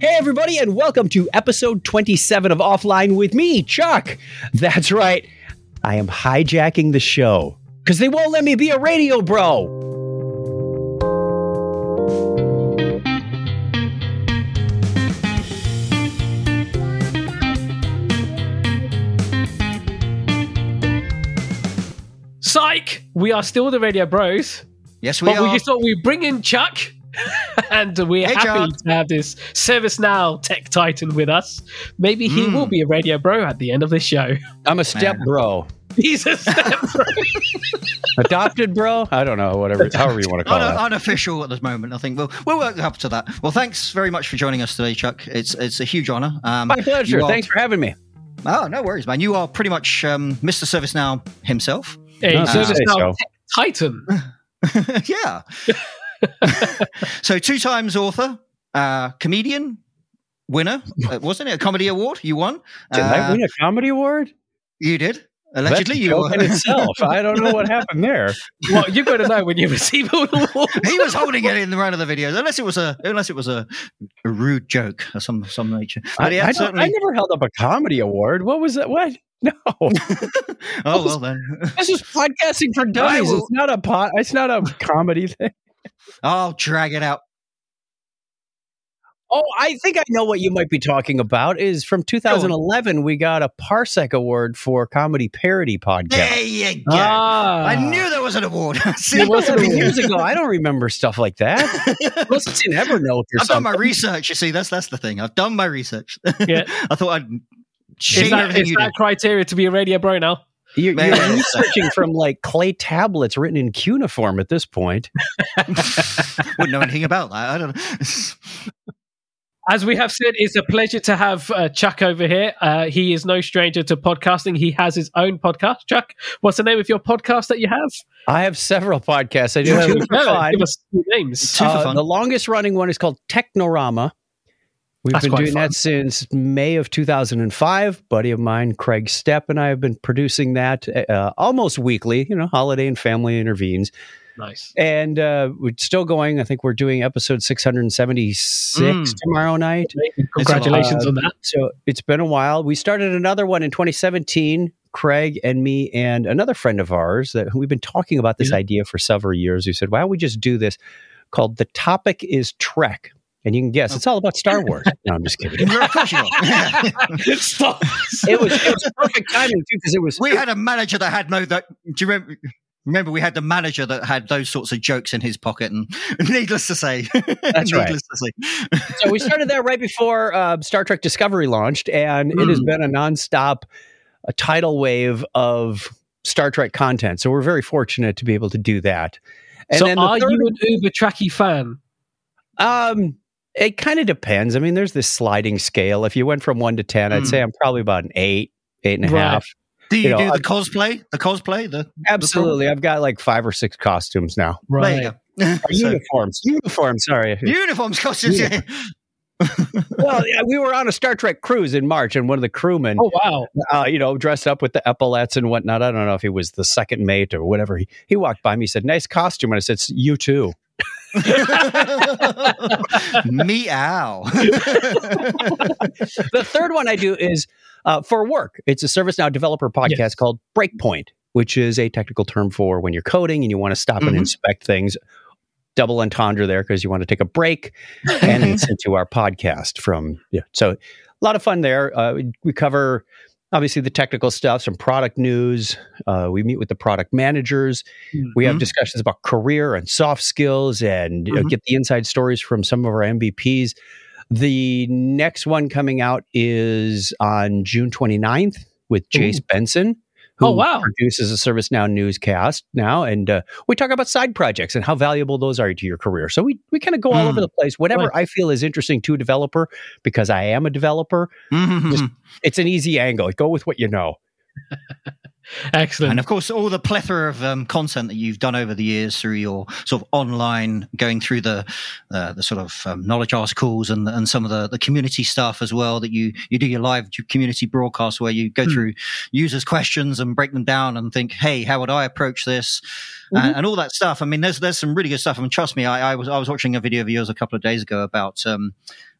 Hey, everybody, and welcome to episode 27 of Offline with me, Chuck. That's right, I am hijacking the show because they won't let me be a radio bro. Psych! We are still the Radio Bros. Yes, we are. but are. we just thought we'd bring in Chuck. and we're Hey, happy Chuck. to have this ServiceNow tech titan with us. Maybe he Mm. will be a radio bro at the end of this show. I'm a step Man. bro, He's a step bro. adopted bro. I don't know, whatever, however you want to call Un- it. unofficial at this moment. I think we'll we'll work up to that. Well, thanks very much for joining us today, Chuck. It's it's a huge honor. Um, My pleasure. are- Thanks for having me. Oh, no worries, man. You are pretty much um, Mr. ServiceNow himself. Hey, say ServiceNow so. titan. yeah. so two times author, uh, comedian, winner, uh, wasn't it a comedy award? You won. Did I Uh, win a comedy award? You did. Allegedly, you were. in itself. I don't know what happened there. Well, you've got to know when you receive an award. he was holding it in the run of the videos, unless it was a unless it was a, a rude joke of some some nature. But I, I, certainly. I never held up a comedy award. What was that? What? No, oh well then. this is podcasting for dummies. will- It's not a pot. It's not a comedy thing. I'll drag it out. Oh, I think I know what you might be talking about. Is from 2011 we got a Parsec Award for comedy parody podcast. There you go. Ah. I knew there was an award. See, There was years ago, I don't remember stuff like that. Must have seen Evernote or I've done my research. You see, that's that's the thing. I've done my research. Yeah. I thought I'd shame that, you that criteria to be a radio bro now? You're, Man. you're researching from like clay tablets written in cuneiform at this point. Wouldn't know anything about that. I don't know. As we have said, it's a pleasure to have uh, Chuck over here. Uh, he is no stranger to podcasting. He has his own podcast. Chuck, what's the name of your podcast that you have? I have several podcasts. I do Yeah, two for fun. Give us two names. Two for Uh, fun. the longest running one is called Technorama. We've That's been doing fun. that since May of 2005. Buddy of mine, Craig Stepp, and I have been producing that uh, almost weekly. You know, holiday and family intervenes, Nice. and uh, we're still going. I think we're doing episode 676 Mm. tomorrow night. Congratulations Uh, on that. So it's been a while. We started another one in 2017. Craig and me and another friend of ours that we've been talking about this Yeah. idea for several years. We said, why don't we just do this? Called the topic is Trek, and you can guess it's all about Star Wars. No, I'm just kidding. of course you are. Stop. It was it was perfect timing too because it was we had a manager that had no that. Do you remember? Remember, we had the manager that had those sorts of jokes in his pocket, and needless to say, That's right. to say, so we started there right before uh, Star Trek Discovery launched, and it has Mm. been a nonstop a tidal wave of Star Trek content. So we're very fortunate to be able to do that. And so, then the are third- you an Uber Trekkie fan? Um, it kind of depends. I mean, there's this sliding scale. If you went from one to ten, I'd Hmm. say I'm probably about an eight, eight and a Right. half. do you, You know, do I- the cosplay? The cosplay? The Absolutely, I've got like five or six costumes now. there you go. Or So- uniforms, uniforms. Sorry. uniforms, costumes. Yeah. Yeah. well, yeah, we were on a Star Trek cruise in March, and one of the crewmen, Oh, wow. uh, you know, dressed up with the epaulets and whatnot. I don't know if he was the second mate or whatever. He, he walked by me, he said, "Nice costume," and I said, "You too." Meow. the third one I do is uh, for work. It's a ServiceNow developer podcast Yes. called Breakpoint, which is a technical term for when you're coding and you want to stop and Mhm. inspect things. Double entendre there because you want to take a break and listen to our podcast from. Yeah, so a lot of fun there. Uh, we, we cover obviously the technical stuff, some product news. Uh, we meet with the product managers. We have Mhm. discussions about career and soft skills and you know, get the inside stories from some of our MVPs. The next one coming out is on June 29th with Jace Benson, who Oh, wow. produces a ServiceNow newscast now. And uh, we talk about side projects and how valuable those are to your career. So we, we kind of go all Mm. over the place. Whatever Right. I feel is interesting to a developer, because I am a developer, Mhm. it's an easy angle. Go with what you know. Excellent. And of course, all the plethora of um, content that you've done over the years through your sort of online, going through the uh, the sort of um, knowledge articles and and some of the, the community stuff as well. That you you do your live community broadcasts where you go Hmm. through users' questions and break them down and think, hey, how would I approach this, Mm-hmm. and, and all that stuff. I mean, there's there's some really good stuff. I mean, trust me, I, I was I was watching a video of yours a couple of days ago about. Um,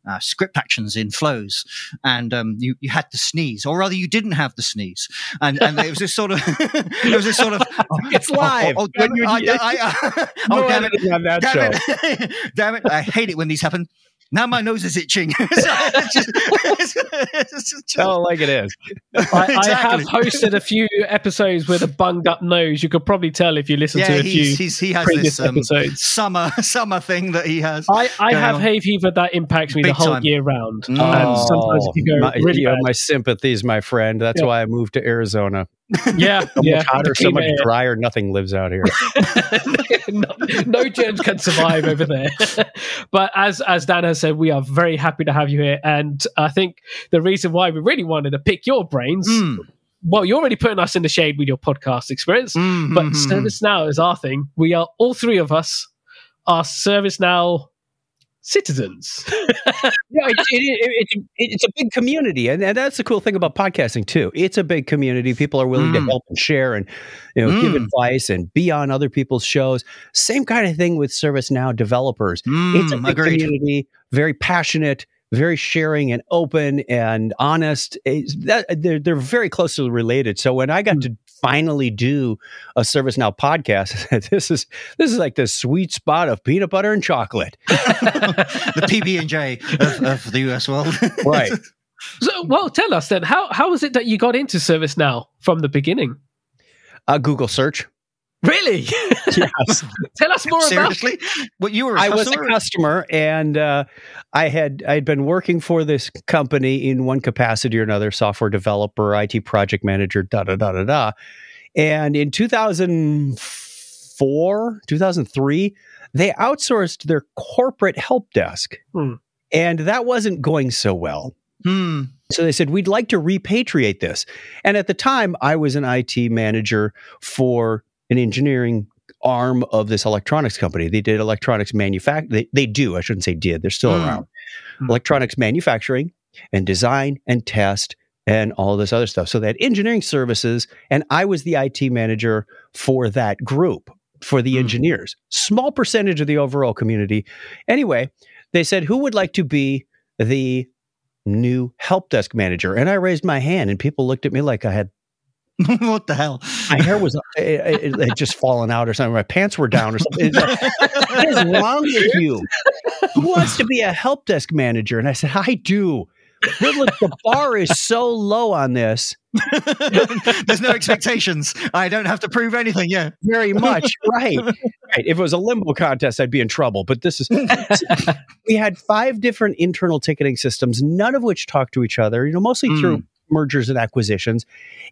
uh, script actions in flows, and um, you you had to sneeze, or rather, you didn't have the sneeze, and and it was this sort of it was this sort of oh, It's live. Oh, damn it, I, I, I, oh, No damn it, editing on that damn it, damn it! I hate it when these happen. Now my nose is itching. It's just- it's just- Tell it like it is. I, I have hosted a few episodes with a bunged up nose. You could probably tell if you listen yeah, to a few he's, he's, he has previous this um, episodes. summer summer thing that he has. I, I have on. hay fever that impacts me the whole time. year round. Mm. And sometimes if you go Oh, my, really you have bad, my sympathies, my friend. That's Yeah. why I moved to Arizona. Yeah, So yeah, much hotter, so much drier. Nothing lives out here. no, no germs can survive over there. but as as Dan has said, we are very happy to have you here, and I think the reason why we really wanted to pick your brains. Mm, Well, you're already putting us in the shade with your podcast experience, mm, but. ServiceNow is our thing. We are all three of us are ServiceNow citizens. Yeah, it, it, it, it's, a, it's a big community, and, and that's the cool thing about podcasting too. It's a big community. People are willing to Mm. help and share, and you know, give Mm. advice and be on other people's shows. Same kind of thing with ServiceNow developers. it's a Mm, big agreed. community, very passionate, very sharing and open and honest. That, they're they're very closely related. So when I got to finally do a ServiceNow podcast, this is this is like the sweet spot of peanut butter and chocolate. the PB and J of, of the US world. Right. so, well, tell us then how how was it that you got into ServiceNow from the beginning? A Google search. Really? Yes. tell us more about. Seriously, what you were? A I was a customer? customer, and uh, I had I had been working for this company in one capacity or another, software developer, IT project manager, da da da da da. And in 2004, 2003, they outsourced their corporate help desk, Hmm. and that wasn't going so well. Hmm. So they said, We'd like to repatriate this. And at the time, I was an IT manager for an engineering arm of this electronics company. They did electronics manufacture. They, they do, I shouldn't say did, they're still Mm. around. Mm. Electronics manufacturing and design and test and all this other stuff. So they had engineering services, and I was the IT manager for that group, for the Mm. engineers. Small percentage of the overall community. Anyway, they said, Who would like to be the new help desk manager? And I raised my hand, and people looked at me like I had what the hell? my hair was it, it, it had just fallen out or something. My pants were down or something. Like, what is wrong with you? Who wants to be a help desk manager? And I said, I do. But look, the bar is so low on this, There's no expectations. I don't have to prove anything. Yeah. very much. Right. Right. If it was a limbo contest, I'd be in trouble. But this is, we had five different internal ticketing systems, none of which talk to each other, you know, mostly Mm. through mergers and acquisitions.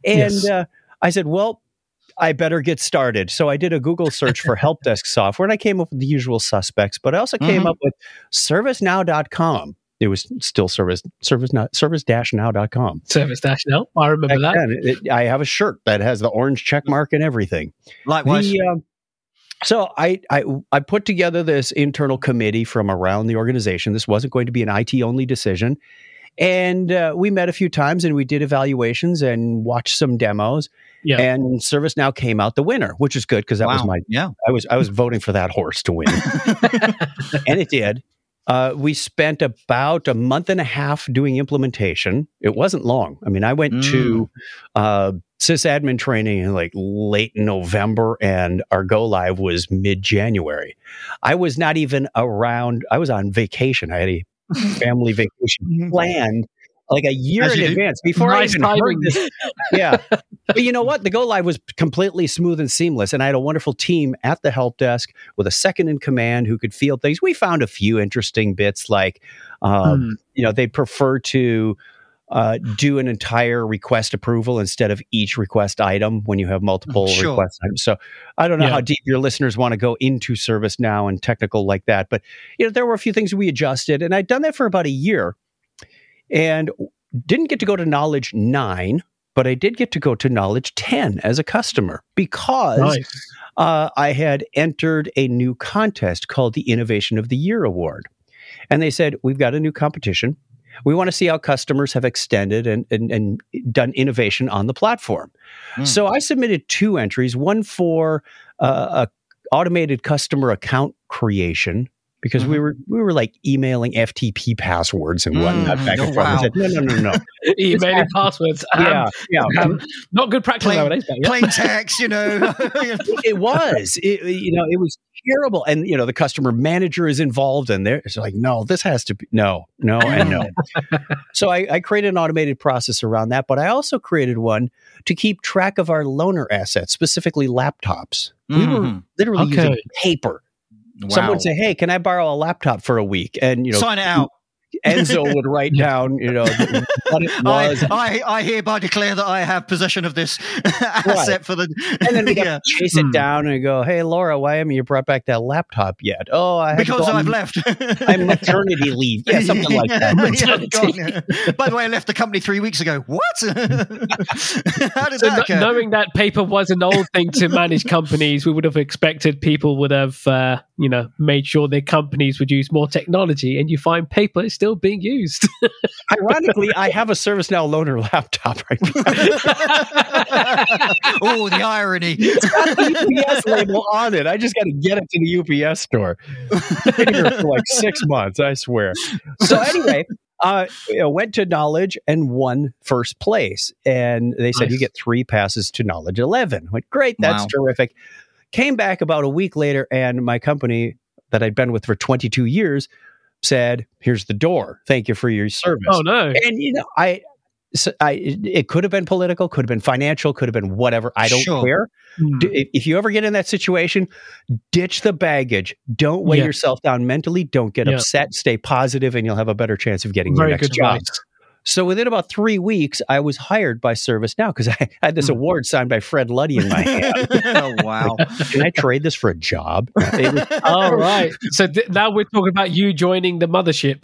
And Yes. uh, I said, well, I better get started. So I did a Google search for help desk software and I came up with the usual suspects, but I also came Mhm. up with servicenow.com. It was still service service not service-now.com. Service Dash now. I remember Back that. then, it- I have a shirt that has the orange check mark and everything. Likewise. The, um, so I, I I put together this internal committee from around the organization. This wasn't going to be an IT only decision, and uh, we met a few times and we did evaluations and watched some demos. Yeah. And ServiceNow came out the winner, which is good because that was my yeah. I was I was voting for that horse to win, and it did. Uh, we spent about a month and a half doing implementation. It wasn't long. I mean, I went to uh, sysadmin training in like late November, and our go live was mid January. I was not even around. I was on vacation. I had a family vacation planned like a year in do. advance before I Nice even heard this. Yeah, but you know what? The go live was completely smooth and seamless, and I had a wonderful team at the help desk with a second in command who could field things. We found a few interesting bits, like um, Hmm. you know they prefer to uh, do an entire request approval instead of each request item when you have multiple Sure. request items. So I don't know Yeah. how deep your listeners want to go into service now and technical like that, but you know there were a few things we adjusted, and I'd done that for about a year, and didn't get to go to Knowledge nine, but I did get to go to Knowledge ten as a customer because Nice. uh, I had entered a new contest called the Innovation of the Year Award. And they said, We've got a new competition. We want to see how customers have extended and, and, and done innovation on the platform. Hmm. So I submitted two entries one for uh, a automated customer account creation because we Mhm. were we were like emailing FTP passwords and whatnot Mm, back and oh, forth. Wow. said, no, no, no, no. Emailing passwords. Um, yeah, yeah. um, not good practice Plain- nowadays, but yeah. Plain text, you know. it was it, you know it was terrible and you know the customer manager is involved and they're like no this has to be no no and no so I, I created an automated process around that but i also created one to keep track of our loaner assets specifically laptops we were Mhm. literally using paper Wow. someone would say hey can i borrow a laptop for a week and you know Sign it out. enzo would write down you know what it I, was I, I hereby declare that I have possession of this asset for the. and then we got yeah, chase it Hmm. down and go hey laura why haven't you brought back that laptop yet oh I because I've left. I'm maternity leave. Yeah, something like that. Yeah, By the way, I left the company three weeks ago. What? How did So that kn- knowing that paper was an old thing to manage companies, we would have expected people would have, uh, you know, made sure their companies would use more technology. And you find paper is still being used. Ironically, I have a ServiceNow loaner laptop right now. oh, the irony. It's got the UPS label on it. I just got to get it to the UPS store. Been here for like six months, I swear. So anyway, uh, I went to Knowledge and won first place. And they said Nice. you get three passes to Knowledge 11. I went, great, that's Wow. terrific. Came back about a week later, and my company that I'd been with for 22 years said, here's the door. Thank you for your service. oh, no. and you know i so I, it could have been political, could have been financial, could have been whatever. I don't Sure. care. Hmm. D- if- If you ever get in that situation, ditch the baggage. Don't weigh Yeah. yourself down mentally. Don't get Yeah. upset. Stay positive, and you'll have a better chance of getting Very your next job. advice. So within about three weeks, I was hired by ServiceNow because I had this Hmm. award signed by Fred Luddy in my hand. oh, wow. Can I trade this for a job? Was- All right. So th- now we're talking about you joining the mothership.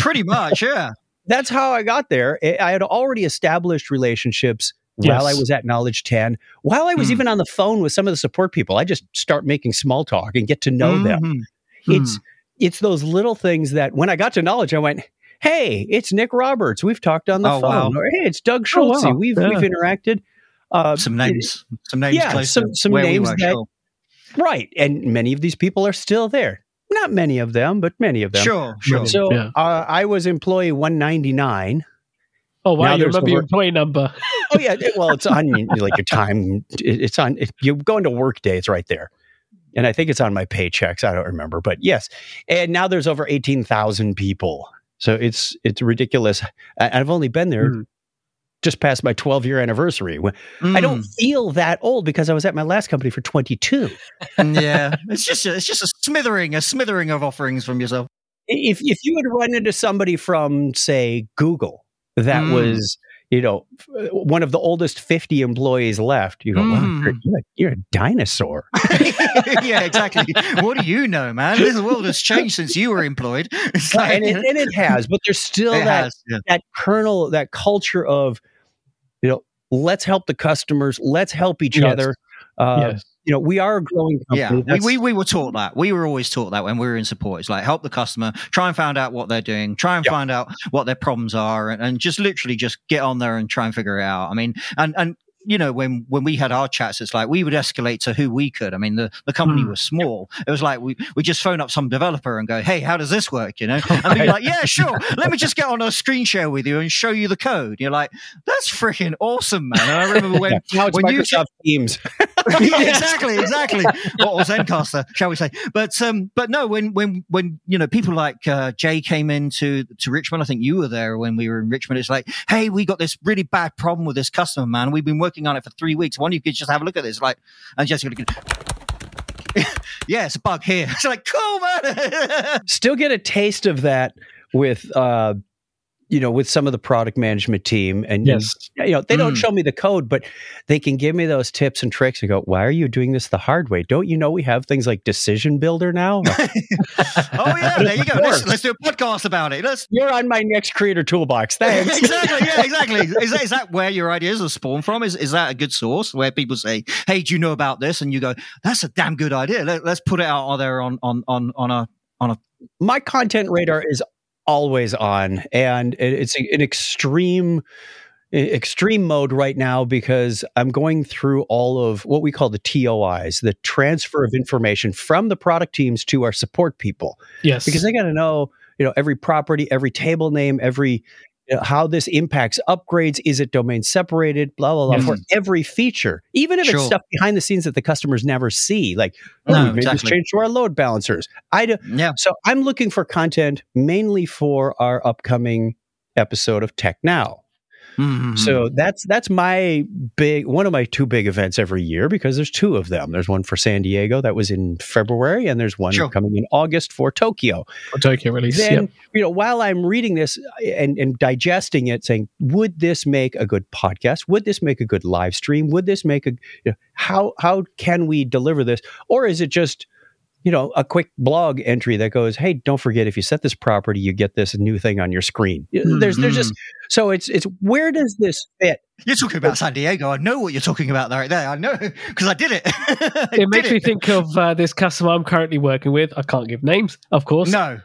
Pretty much, yeah. that's how I got there. I I had already established relationships while I was at Knowledge 10. While I was Hmm. even on the phone with some of the support people, I just start making small talk and get to know them. Mhm. It's it's those little things that when I got to Knowledge, I went, "Hey, it's Nick Roberts. We've talked on the Oh, phone." wow. Or, "Hey, it's Doug Oh, wow. We've Yeah. we've interacted." Uh, Some names. Some names yeah, close some- to some where we names were, that- sure. right, and many of these people are still there. Not many of them, but many of them. Sure, sure. So Yeah. uh, I was employee 199. Oh, wow. Now You remember your employee number. Oh yeah, well, it's on like your time. it- It's on. If you go into Workday, it's right there, and I think it's on my paychecks. I don't remember, but yes. And now there's over eighteen thousand people, so it's it's ridiculous. I- I've only been there Hmm. just past my twelve year anniversary. When- I don't Mm, feel that old because I was at my last company for twenty two. yeah, it's just a, it's just a smithering, a smithering of offerings from yourself. If if you had run into somebody from say Google that Mm. was you know one of the oldest 50 employees left you go Mm. you're, you're a, you're a dinosaur yeah, exactly. What do you know, man? This world has changed since you were employed. It's like- and, it, and it has, but there's still that has, yeah. that kernel, that culture of, you know, let's help the customers, let's help each Yes. other. Uh, yes. You know, we are a growing company. Yeah, we, That's- we, we were taught that. We were always taught that when we were in support. It's like help the customer, try and find out what they're doing, try and Yeah. find out what their problems are, and, and just literally just get on there and try and figure it out. I mean, and and you know when when we had our chats, it's like we would escalate to who we could. I mean, the the company Hmm. was small. It was like we we just phone up some developer and go, hey, how does this work? You know, and be like, yeah, sure. Let me just get on a screen share with you and show you the code. You're like, that's freaking awesome, man. And I remember when it's when you Teams. exactly, exactly. Or, or Zencastr, shall we say? But um, but no, when when when you know people like uh, Jay came into to Richmond, I think you were there when we were in Richmond. It's like, hey, we got this really bad problem with this customer, man. We've been working on it for three weeks. Why don't you just have a look at this? Like, and Jessica, yeah, it's a bug here. It's like, cool, man. Still get a taste of that with, uh, you know, with some of the product management team, and Yes. you know, they don't Mm. show me the code, but they can give me those tips and tricks and go, "Why are you doing this the hard way? Don't you know we have things like Decision Builder now? oh yeah, there you go. Let's, let's do a podcast about it. Let's You're on my next Creator Toolbox. Thanks." exactly. Yeah, exactly. Is that, is that where your ideas are spawned from? Is is that a good source where people say, "Hey, do you know about this?" And you go, "That's a damn good idea. Let, us put it out there on on on on a on a my content radar is always on and it's an extreme extreme mode right now because I'm going through all of what we call the TOIs, the transfer of information from the product teams to our support people. Yes. Because they got to know, you know, every property, every table name, every you know, how this impacts upgrades. Is it domain separated? Blah blah blah Yes. for mm. every feature, even if it's stuff behind the scenes that the customers never see. Like, oh, No, we made this change to our load balancers. I do, Yeah. so I'm looking for content mainly for our upcoming episode of Tech Now. Mhm. So that's that's my big one of my two big events every year because there's two of them. There's one for San Diego that was in February, and there's one Sure. coming in August for Tokyo. For Tokyo release. Then Yep. you know, while I'm reading this and, and digesting it, saying, would this make a good podcast? Would this make a good live stream? Would this make a you know, how how can we deliver this? Or is it just you know a quick blog entry that goes, hey, don't forget if you set this property, you get this new thing on your screen. There's there's just so it's it's where does this fit? You're talking about San Diego. I know what you're talking about right there. I know because I did it. I It makes did me think of uh, this customer I'm currently working with. I can't give names, of course. No.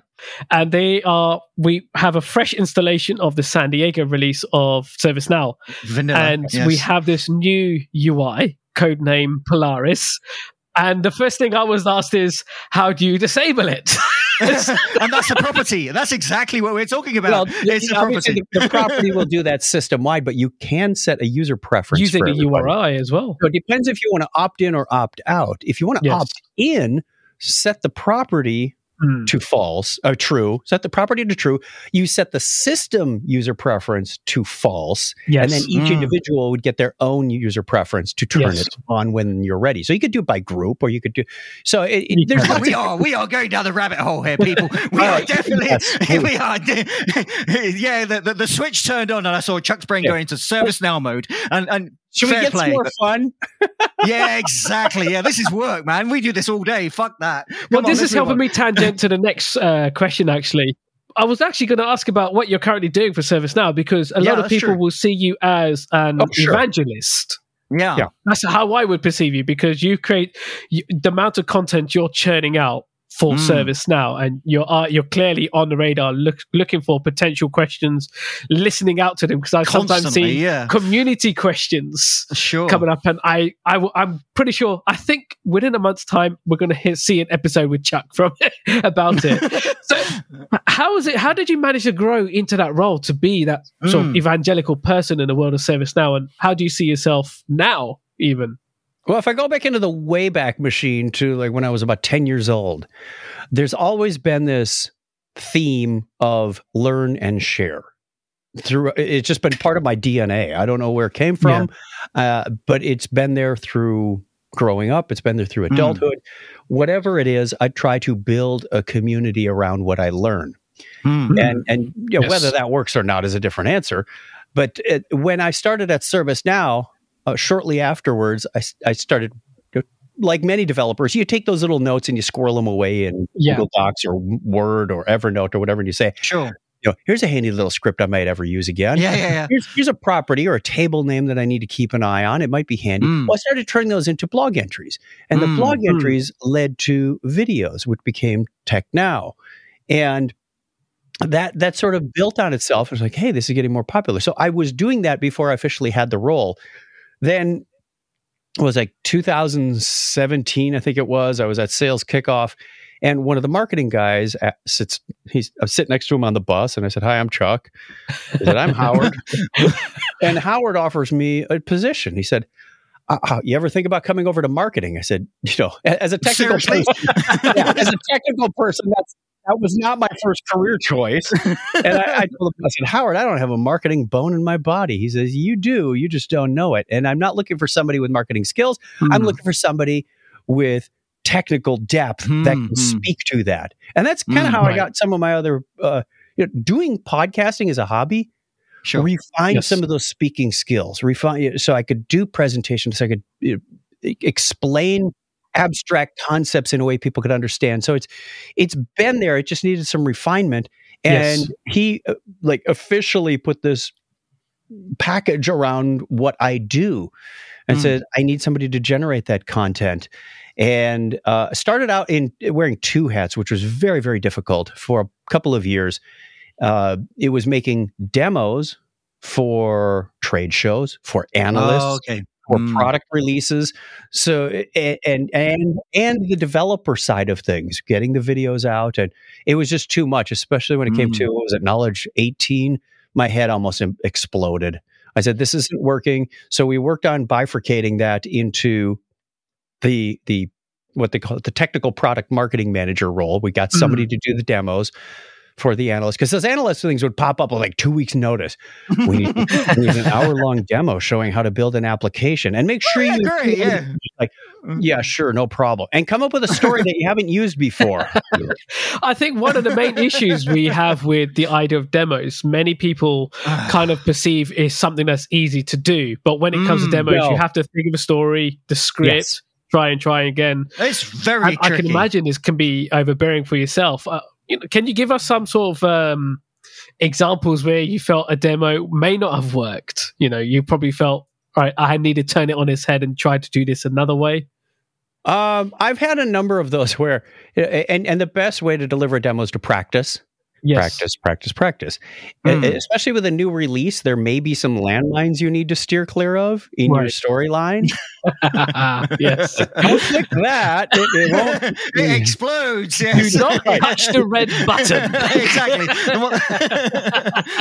And they are, we have a fresh installation of the San Diego release of ServiceNow. Vanilla. and yes. we have this new UI, codename Polaris. And the first thing I was asked is, how do you disable it? and that's a property. That's exactly what we're talking about. it's a obviously property. the, the property will do that system wide, but you can set a user preference Using for a. URI as well. So it depends if you want to opt in or opt out. If you want to Yes. opt in, set the property Hmm. to false, uh, true. Set the property to true. You set the system user preference to false, Yes. and then each Mm. individual would get their own user preference to turn Yes. it on when you're ready. So you could do it by group, or you could do. So it, it- there's we are we are going down the rabbit hole here, people. We are definitely yes. we are. yeah, the, the, the switch turned on, and I saw Chuck's brain Yeah. go into service now mode. And and Should we get play. some more fun? yeah, exactly. Yeah, this is work, man. We do this all day. Fuck that. well, Come on, this let's is helping on. me tangent to the next uh, question, actually. I was actually going to ask about what you're currently doing for ServiceNow because a Yeah, lot of people true. will see you as an Oh, sure. evangelist. Yeah. Yeah. That's how I would perceive you because you create you, the amount of content you're churning out for Mm. service now and you're uh, you're clearly on the radar look, looking for potential questions listening out to them because i sometimes see yeah. community questions Sure. coming up and I I'm pretty sure i think within a month's time we're going to see an episode with chuck from about it so how is it how did you manage to grow into that role to be that sort of Mm. evangelical person in the world of service now and how do you see yourself now even Well, if I go back into the Wayback Machine to like when I was about 10 years old, there's always been this theme of learn and share. Through it's just been part of my DNA. I don't know where it came from, uh, but it's been there through growing up. It's been there through Mm. adulthood. Whatever it is, I try to build a community around what I learn Hmm. and and you know, Yes. whether that works or not is a different answer. But it, when I started at ServiceNow, uh, shortly afterwards, I, I started. Like many developers, you take those little notes and you squirrel them away in Yeah. Google Docs or Word or Evernote or whatever, and you say, Sure. you know, here's a handy little script I might ever use again. Yeah, yeah, yeah. Here's, here's a property or a table name that I need to keep an eye on. It might be handy. Mm. Well, I started turning those into blog entries, and the Mm, blog mm. entries led to videos, which became Tech Now, and that that sort of built on itself. It was like, hey, this is getting more popular. So I was doing that before I officially had the role. Then it was like 2017, I think it was. I was at sales kickoff, and one of the marketing guys at, sits. He's I was sitting next to him on the bus, and I said, "Hi, I'm Chuck." He said, "I'm Howard," and Howard offers me a position. He said. Uh, uh, you ever think about coming over to marketing? I said, you know, as a technical person, yeah, as a technical person, that's that was not my first career choice. And I, I told him, I said, Howard, I don't have a marketing bone in my body. He says, You do, you just don't know it. And I'm not looking for somebody with marketing skills. I'm Hmm. looking for somebody with technical depth that can Hmm, hmm. speak to that. And that's kind of Hmm, how I got some of my other, uh, you know, doing podcasting as a hobby Sure. refine Yes. some of those speaking skills refine so i could do presentations so i could you know, explain abstract concepts in a way people could understand so it's it's been there it just needed some refinement and Yes. he uh, like officially put this package around what i do and Mm. said i need somebody to generate that content and uh, started out in wearing two hats which was very very difficult for a couple of years uh, it was making demos for trade shows, for analysts, Oh, okay. For Mm. product releases. So and and and the developer side of things, getting the videos out, and it was just too much, especially when it came Mm. to what was it, Knowledge 18. My head almost exploded. I said, "This isn't working." So we worked on bifurcating that into the the what they call it, the technical product marketing manager role. We got somebody to do the demos for the analysts because those analyst things would pop up with like two weeks notice. We need, we need an hour long demo showing how to build an application and make sure Oh, yeah, you great, yeah. like yeah sure no problem and come up with a story that you haven't used before. I think one of the main issues we have with the idea of demos, many people kind of perceive is something that's easy to do. But when it comes Mm, to demos, no. you have to think of a story, the script, Yes. try and try again. It's very I, I can imagine this can be overbearing for yourself. Uh, you know, can you give us some sort of um, examples where you felt a demo may not have worked? You know, you probably felt, all right, I need to turn it on its head and try to do this another way. Um, I've had a number of those where and and the best way to deliver a demo is to practice. Yes. practice, practice, practice. Mm. E- Especially with a new release, there may be some landmines you need to steer clear of in your storyline. yes. Don't click that; it, it won't. it explodes. Yes. Do not touch the red button. exactly.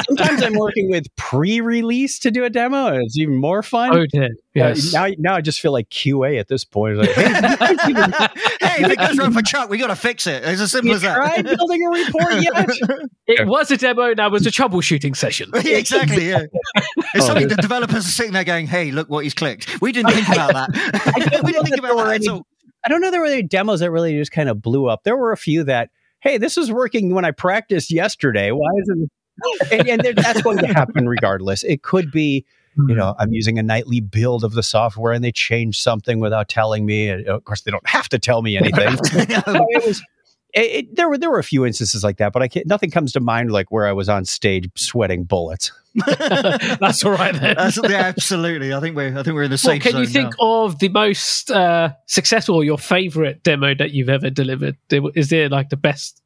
Sometimes I'm working with pre-release to do a demo, it's even more fun. Oh dear. Yes. Uh, now, now I just feel like QA at this point. Like, hey, you hey, if it goes wrong for Chuck, we got to fix it. It's as simple you as that. tried building a report yet? it was a demo, now it's a troubleshooting session. Yeah, exactly. Yeah. It's Oh, something the developers are sitting there going, "Hey, look what he's clicked. We didn't think about that. we didn't think about that at. I don't know. There were any demos that really just kind of blew up. There were a few that, hey, this was working when I practiced yesterday. Why isn't? And, and that's going to happen regardless. It could be, you know, I'm using a nightly build of the software and they change something without telling me. And of course, they don't have to tell me anything. It was. It, it, there were there were a few instances like that, but I can't, nothing comes to mind like where I was on stage sweating bullets. That's all right then. That's, yeah, absolutely. I think we're I think we're in the Well, same. can you think now. of the most uh, successful, your favorite demo that you've ever delivered? Is there like the best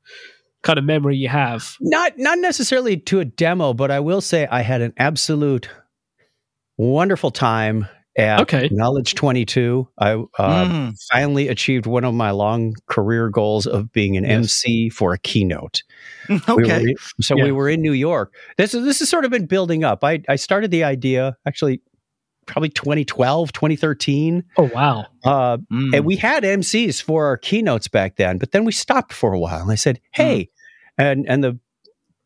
kind of memory you have? not not necessarily to a demo, but I will say I had an absolute wonderful time at Okay. Knowledge 22. I uh, Mm. finally achieved one of my long career goals of being an Yes. MC for a keynote. We okay. were, so Yeah. we were in New York. This is this has sort of been building up. I I started the idea actually probably 2012, 2013. Oh wow! Uh, Mm. and we had MCs for our keynotes back then, but then we stopped for a while. And I said, "Hey," and and the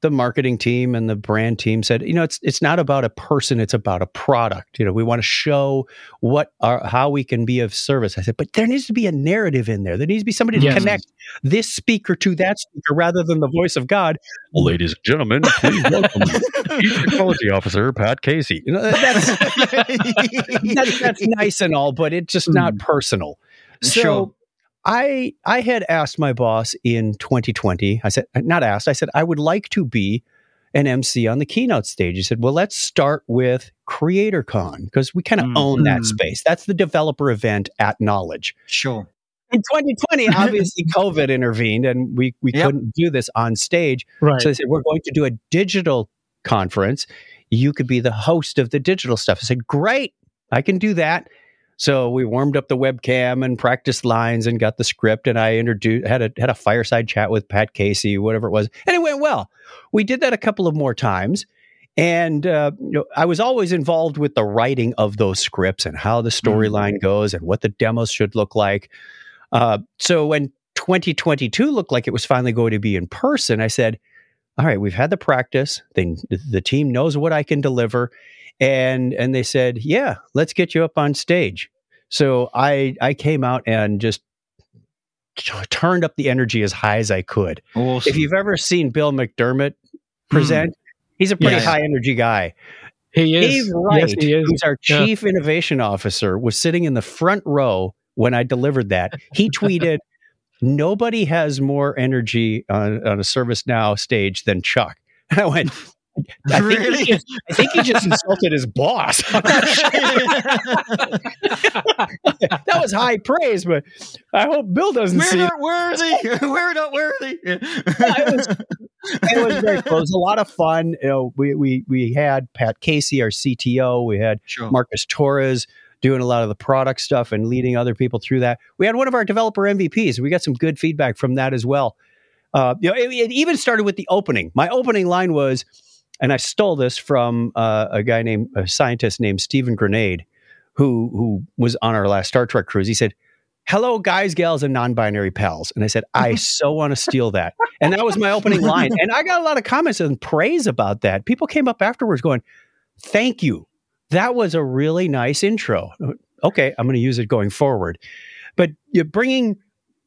the marketing team and the brand team said, "You know, it's it's not about a person; it's about a product. You know, we want to show what our how we can be of service." I said, "But there needs to be a narrative in there. There needs to be somebody to Yes. connect this speaker to that speaker, rather than the voice of God." Ladies and gentlemen, please welcome Chief Technology Officer Pat Casey. You know, that's that's, that's nice and all, but it's just not hmm. personal. So Sure. I I had asked my boss in 2020. I said not asked. I said I would like to be an MC on the keynote stage. He said, "Well, let's start with CreatorCon because we kind of Mm. own that Mm. space. That's the developer event at Knowledge." Sure. In 2020, obviously COVID intervened and we we Yep. couldn't do this on stage. Right. So they said, We're going to do a digital conference. You could be the host of the digital stuff. I said, Great, I can do that. So we warmed up the webcam and practiced lines and got the script. And I introduced had a had a fireside chat with Pat Casey, whatever it was, and it went well. We did that a couple of more times. And uh, you know, I was always involved with the writing of those scripts and how the storyline goes and what the demos should look like. Uh, so when 2022 looked like it was finally going to be in person, I said, "All right, we've had the practice. They, the team knows what I can deliver." And and they said, "Yeah, let's get you up on stage." So I I came out and just t- turned up the energy as high as I could. Awesome. If you've ever seen Bill McDermott present, hmm. he's a pretty high energy guy. he is. Dave Wright, Yes, he is. who's our Yeah. chief innovation officer, was sitting in the front row when I delivered that. He tweeted, Nobody has more energy on, on a ServiceNow stage than Chuck. And I went, I think, Really? he just, I think he just insulted his boss. that was high praise, but I hope Bill doesn't We're see not worthy. We're not worthy. it was- It was very cool. It was a lot of fun. You know, we we we had Pat Casey, our CTO. We had sure. Marcus Torres doing a lot of the product stuff and leading other people through that. We had one of our developer MVPs. We got some good feedback from that as well. Uh, you know, it, it even started with the opening. My opening line was, and I stole this from uh, a guy named a scientist named Stephen Granade, who who was on our last Star Trek cruise. He said, "Hello, guys, gals, and non-binary pals." And I said, "I so want to steal that." And that was my opening line. And I got a lot of comments and praise about that. People came up afterwards going, "Thank you." That was a really nice intro. Okay, I'm going to use it going forward. But you're bringing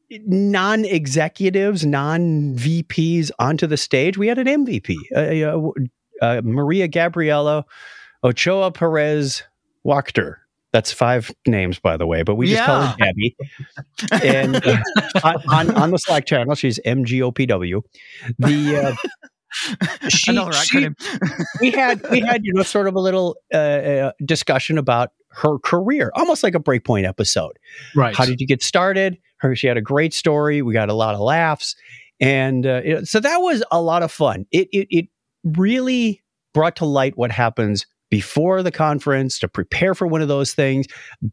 non executives, non VPs onto the stage. We had an MVP, uh, uh, Maria Gabriela Ochoa Perez Wachter. That's five names, by the way, but we just call her Gabby. And uh, on, on, the Slack channel, she's MGOPW. The uh, she- Another she- we had we had you know sort of a little uh, uh, discussion about her career, almost like a breakpoint episode. Right. How did you get started? Her, she had a great story. We got a lot of laughs, and uh, know, so that was a lot of fun. It, it it really brought to light what happens before the conference to prepare for one of those things,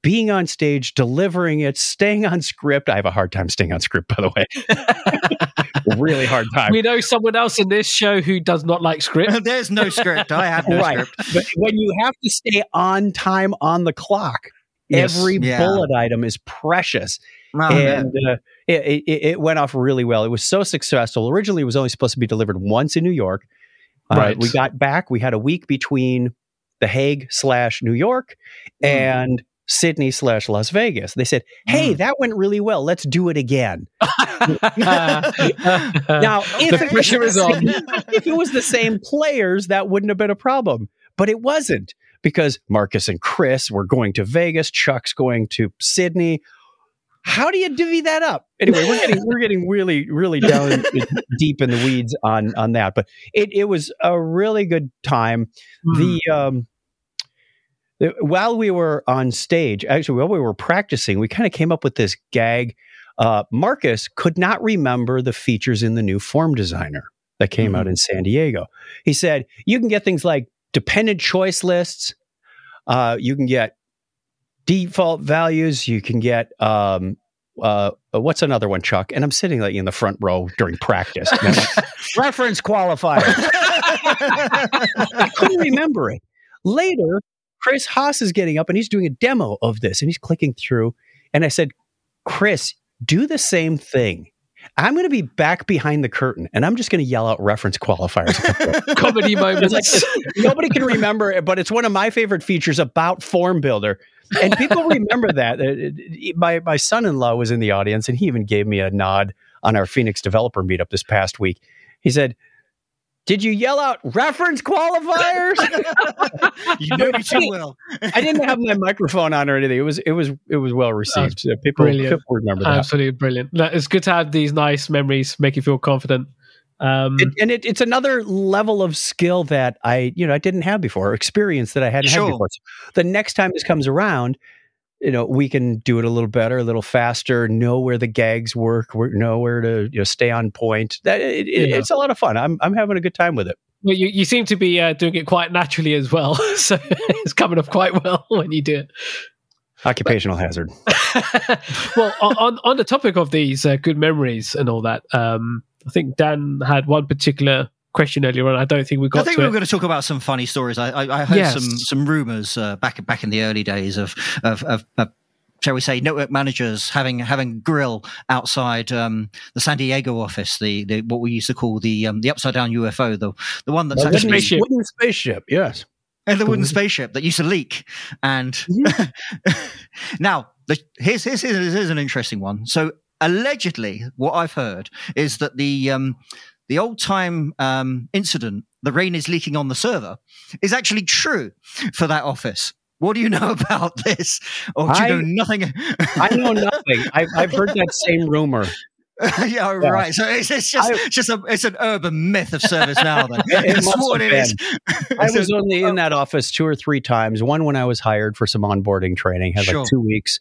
being on stage, delivering it, staying on script. I have a hard time staying on script, by the way. really hard time. we know someone else in this show who does not like script. There's no script. I had no right. script. But when you have to stay on time on the clock, Yes. every Yeah. bullet item is precious. Oh, and uh, it, it, it went off really well. It was so successful. Originally, it was only supposed to be delivered once in New York. Uh, Right. We got back. We had a week between The Hague slash New York Mm. and Sydney slash Las Vegas. They said, "Hey, Mm. that went really well. Let's do it again." now, if the it pressure is on. if it was the same players, that wouldn't have been a problem. But it wasn't because Marcus and Chris were going to Vegas, Chuck's going to Sydney. How do you divvy that up? Anyway, we're getting we're getting really really down deep in the weeds on on that. But it it was a really good time. Hmm. The um the- while we were on stage, actually while we were practicing, we kind of came up with this gag. Uh, Marcus could not remember the features in the new form designer that came out in San Diego. He said you can get things like dependent choice lists. Uh, you can get default values. You can get um, uh, what's another one, Chuck? And I'm sitting like in the front row during practice. And I'm like, Reference qualifier. I couldn't remember it. Later, Chris Haas is getting up and he's doing a demo of this and he's clicking through. And I said, Chris, do the same thing. I'm going to be back behind the curtain and I'm just going to yell out reference qualifiers. comedy moments. like, nobody can remember it, but it's one of my favorite features about Form Builder. And people remember that. Uh, it- it- My, my son in law was in the audience and he even gave me a nod on our Phoenix developer meetup this past week. He said, Did you yell out reference qualifiers? you know me too well. I didn't have my microphone on or anything. It was it was it was well received. So people, brilliant. people remember that. Absolutely brilliant. It's good to have these nice memories, make you feel confident. Um, It, and it, it's another level of skill that I, you know, I didn't have before, or experience that I hadn't Sure. had before. So the next time this comes around, you know, we can do it a little better, a little faster, know where the gags work, know where to you know stay on point. That it, it- Yeah. it's a lot of fun. I'm I'm having a good time with it. well, you, you seem to be uh, doing it quite naturally as well. so it's coming off quite well when you do it. Occupational hazard. well, on, on on the topic of these uh, good memories and all that, um, I think Dan had one particular question earlier on. I don't think we got I think to we it. were going to talk about some funny stories. I, I, I heard Yes. some some rumors uh, back back in the early days of of, of, of shall we say network managers having having grill outside um, the San Diego office, the, the what we used to call the um, the upside down UFO, the the one that's The actually spaceship. wooden spaceship. Yes. and the wooden spaceship that used to leak. And now, the, here's, here's here's here's an interesting one. So allegedly, what I've heard is that the um, the old time um, incident, the rain is leaking on the server, is actually true for that office. What do you know about this? Or do you I- know nothing? I know nothing. I've, I've heard that same rumor. yeah, right. So it's, it's just I- just a it's an urban myth of service now. Then It- what it is. I was only in that office two or three times. One when I was hired for some onboarding training, had Sure. like two weeks.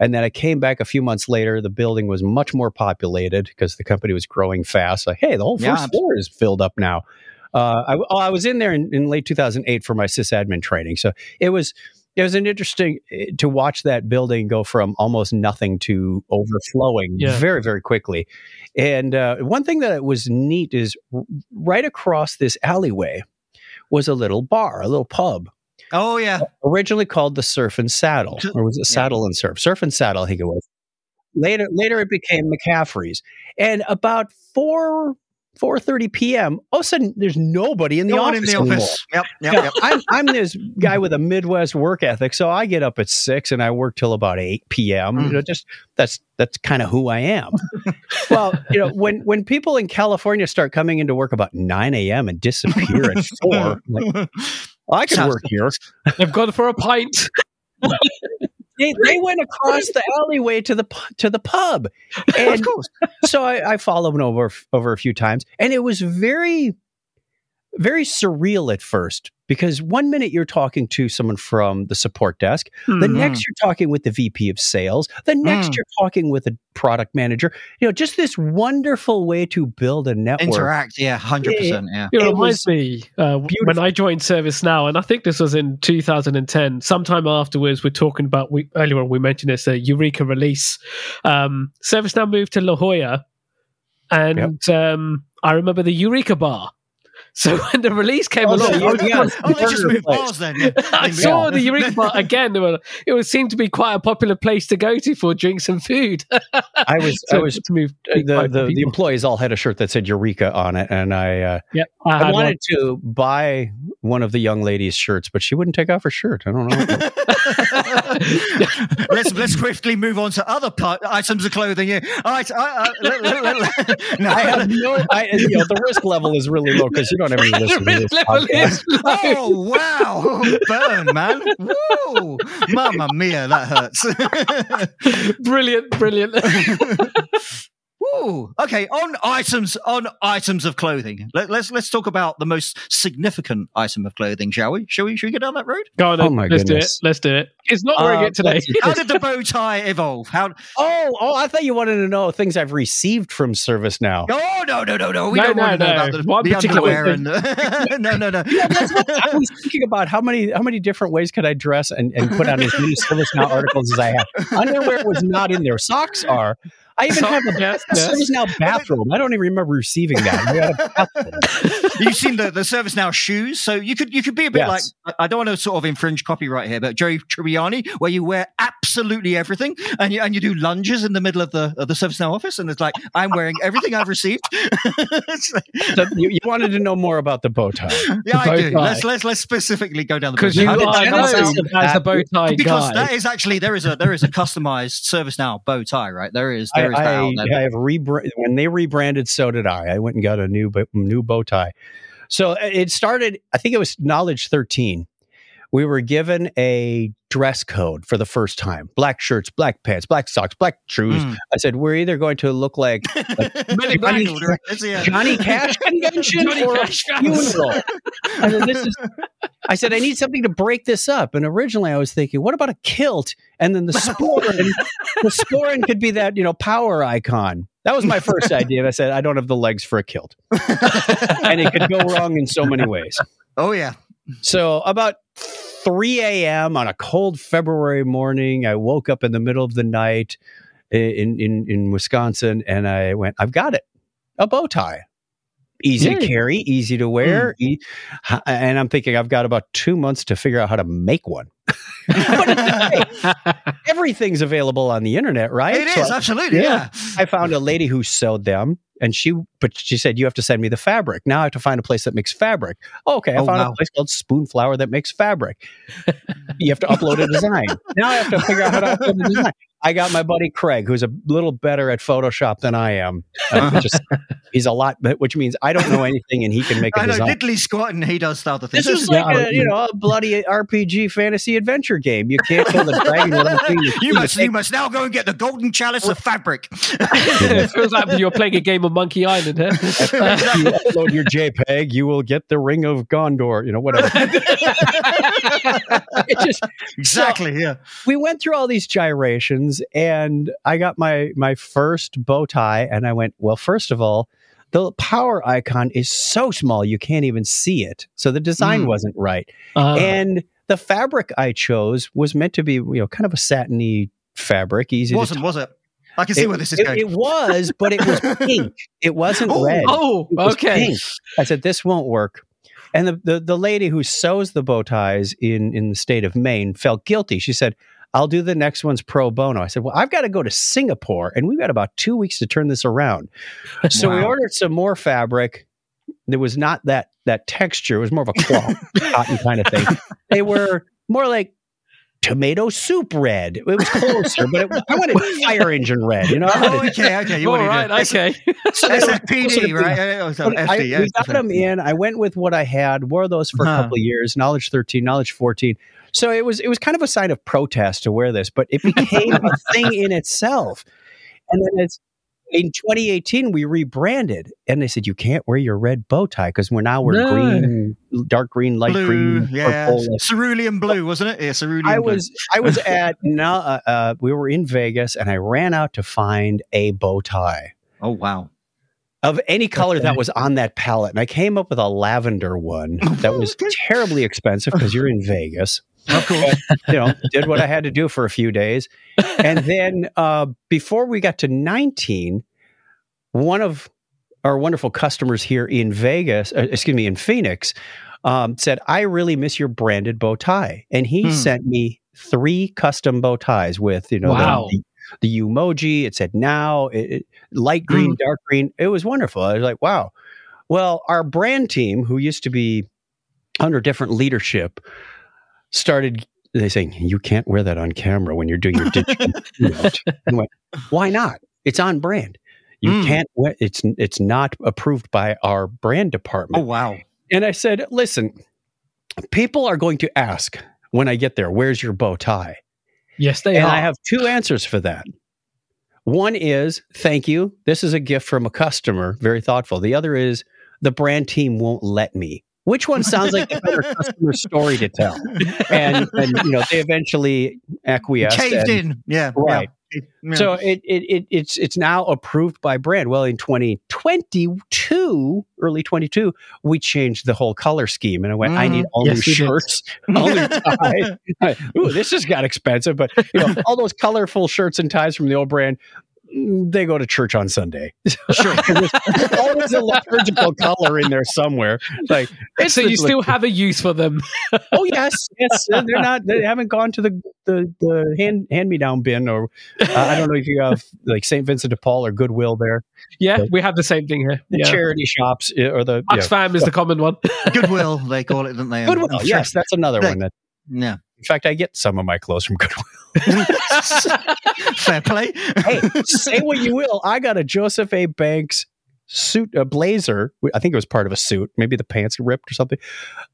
And then I came back a few months later. The building was much more populated because the company was growing fast. Like, hey, the whole Yeah, first floor is filled up now. Uh, I, oh, I was in there in, in late 2008 for my sysadmin training. So it was it was an interesting eh, to watch that building go from almost nothing to overflowing Yeah. very very quickly. And uh, one thing that was neat is right across this alleyway was a little bar, a little pub, Oh yeah, originally called the Surf and Saddle, or was it Saddle and Surf? Surf and Saddle, I think it was. Later, later it became McCaffrey's, and about four four thirty p.m. All of a sudden, there's nobody in the no office in the office. Yep, yep, yep. I'm, I'm this guy with a Midwest work ethic, so I get up at six and I work till about eight p.m. Mm. You know, just that's that's kind of who I am. well, you know, when when people in California start coming into work about nine a.m. and disappear at four, like, I can work here. They've gone for a pint. They, they went across the alleyway to the to the pub, of and course. so I, I followed them over over a few times, and it was very, very surreal at first because one minute you're talking to someone from the support desk, the Mhm. next you're talking with the VP of sales, the next Mm. you're talking with a product manager. You know, just this wonderful way to build a network. Interact, yeah, hundred percent, yeah. It It reminds me uh, when. I joined ServiceNow, and I think this was in 2010. Sometime afterwards, we're talking about we earlier on we mentioned this a Eureka release. Um, ServiceNow moved to La Jolla, and um, I remember the Eureka bar. So when the release came Oh, along, so I, yeah. Oh, they just Burger moved bars then. Yeah. I saw moved- the Eureka bar again. Were, it was seemed to be quite a popular place to go to for drinks and food. I was So I was to move the the, the employees all had a shirt that said Eureka on it, and I uh, yeah, I, I had one. wanted to buy one of the young ladies' shirts, but she wouldn't take off her shirt. I don't know. Let's let's swiftly move on to other part, items of clothing. Yeah. All right. Uh, let- let- let- no, I no. I, you know, the risk level is really low because you don't have any listeners. to this Level podcast. is low. Oh wow! Burn, man! Woo! Mamma mia, that hurts. brilliant, brilliant. Woo! Okay, on items on items of clothing. Let, let's let's talk about the most significant item of clothing, shall we? Shall we? Shall we go down that road? Go on, Oh then. my let's goodness. do it. Let's do it. It's not wearing Uh, it today. let's- How did the bow tie evolve? How? Oh, oh! I thought you wanted to know things I've received from service now. Oh no no no no! We No, don't no, want to know about the, One the underwear and the, no no no. I was thinking about how many how many different ways could I dress and, and put on as many service now articles as I have. Underwear was not in there. Socks are. I even have a, Yes, a yes. service now bathrobe. I don't even remember receiving that. I had a bathrobe. You've seen the the service now shoes, so you could you could be a bit Yes. like I- I don't want to sort of infringe copyright here, but Joe Tribbiani, where you wear absolutely everything and you and you do lunges in the middle of the of the service now office, and it's like I'm wearing everything I've received. So you, you wanted to know more about the bow tie. yeah, I do. tie. Let's let's let's specifically go down the Because bow you tie. are How did- known how did as that- the, bow tie because guy. that is actually there is a there is a customized service now bow tie, right? There is there I. I have rebranded when they rebranded, so did I. I went and got a new bo- new bow tie. So it started. I think it was Knowledge thirteen. We were given a dress code for the first time: black shirts, black pants, black socks, black shoes. Mm. I said we're either going to look like Black Johnny- order. It's, yeah. Johnny Cash convention Johnny or Cash funeral. And then this is. I said I need something to break this up. And originally I was thinking, what about a kilt? And then the sporran, the sporran could be that you know power icon. That was my first idea. And I said I don't have the legs for a kilt, and it could go wrong in so many ways. Oh yeah. So about 3 a.m. on a cold February morning, I woke up in the middle of the night in in in Wisconsin, and I went, "I've got it, a bow tie, easy to hmm. carry, easy to wear." Hmm. E- h- and I'm thinking, I've got about two months to figure out how to make one. Everything's available on the internet, right? It So is absolutely yeah. I found a lady who sewed them, and she, but she said you have to send me the fabric. Now I have to find a place that makes fabric. Okay, I Oh, found wow. a place called Spoonflower that makes fabric. you have to upload a design. Now I have to figure out how to upload a design. I got my buddy Craig, who's a little better at Photoshop than I am. Uh, just, he's a lot, which means I don't know anything, and he can make a I know design. diddly squat and he does the other things. This is Yeah, like I- a you know a bloody RPG fantasy adventure game. You can't kill the dragon without seeing you must, you must now go and get the golden chalice of fabric. it feels like you're playing a game of Monkey Island here. If you upload your JPEG, you will get the Ring of Gondor. You know, whatever. it just exactly. Yeah. we went through all these gyrations, and I got my my first bow tie, and I went, well, first of all. The power icon is so small you can't even see it. So the design Mm. wasn't right. Uh, and the fabric I chose was meant to be, you know, kind of a satiny fabric, easy Wasn't to was it? I can see it, where this is it- going. it was, but it was pink. It wasn't Oh, red. oh, It was okay. pink. I said this won't work. And the, the the lady who sews the bow ties in in the state of Maine felt guilty. She said, "I'll do the next one's pro bono." I said, "Well, I've got to go to Singapore, and we've got about two weeks to turn this around." So we ordered some more fabric. There was not that that texture. It was more of a cloth, cotton kind of thing. They were more like tomato soup red. It was closer, but it, I wanted fire engine red. You know, I Oh, okay, okay. You All wanted right, to- okay. so they were closer SFPD, right? Yeah, yeah, so but I, FD, yeah, we got them in. I went with what I had. Wore those for a couple of years. Knowledge thirteen, knowledge fourteen. So it was it was kind of a sign of protest to wear this, but it became a thing in itself. And then it's in 2018 we rebranded, and they said you can't wear your red bow tie because we're now we're No. green, dark green, light blue, green, yeah. purple. Cerulean blue, wasn't it? Yeah, cerulean I blue. was I was at now uh, uh, we were in Vegas, and I ran out to find a bow tie Oh, wow. of any color Okay. that was on that palette. And I came up with a lavender one that was terribly expensive because you're in Vegas. Of course. You know, did what I had to do for a few days. And then uh, before we got to 19, one of our wonderful customers here in Vegas, uh, excuse me, in Phoenix, um, said, I really miss your branded bow tie. And he Hmm. sent me three custom bow ties with, you know, Wow. the, the emoji. It said now, it, it- light green, dark green. It was wonderful. I was like, wow. Well, our brand team, who used to be under different leadership, started they saying you can't wear that on camera when you're doing your digital. Went, why not? It's on brand. You Mm. can't wear it's it's not approved by our brand department. Oh, wow. And I said, listen, people are going to ask when I get there, where's your bow tie? Yes, they and are. I have two answers for that. One is, thank you. This is a gift from a customer, very thoughtful. The other is, the brand team won't let me. Which one sounds like the better customer story to tell? And, and you know, they eventually acquiesced. Caved and- in. Yeah. Right. Yeah. Yeah. So it, it, it it's it's now approved by brand. Well, in 2022, early 22, we changed the whole color scheme, and I went, I Mhm. need all Yes, new shirts, all new ties. Ooh, this just got expensive, but you know, all those colorful shirts and ties from the old brand. Mm, They go to church on Sunday. Sure. There's always a liturgical color in there somewhere. Like, it's so you still have a use for them. oh yes, yes. They're not. They haven't gone to the the, the hand hand me down bin, or uh, I don't know if you have like Saint Vincent de Paul or Goodwill there. Yeah, The- we have the same thing here. The Yeah. charity shops uh, or the yeah. Oxfam is the common one. Goodwill, they call it, don't they? Goodwill. I'm. Yes, that's another Right. one. That, Yeah. In fact, I get some of my clothes from Goodwill. Fair play. hey, say what you will. I got a Joseph A. Banks suit, a blazer. I think it was part of a suit. Maybe the pants ripped or something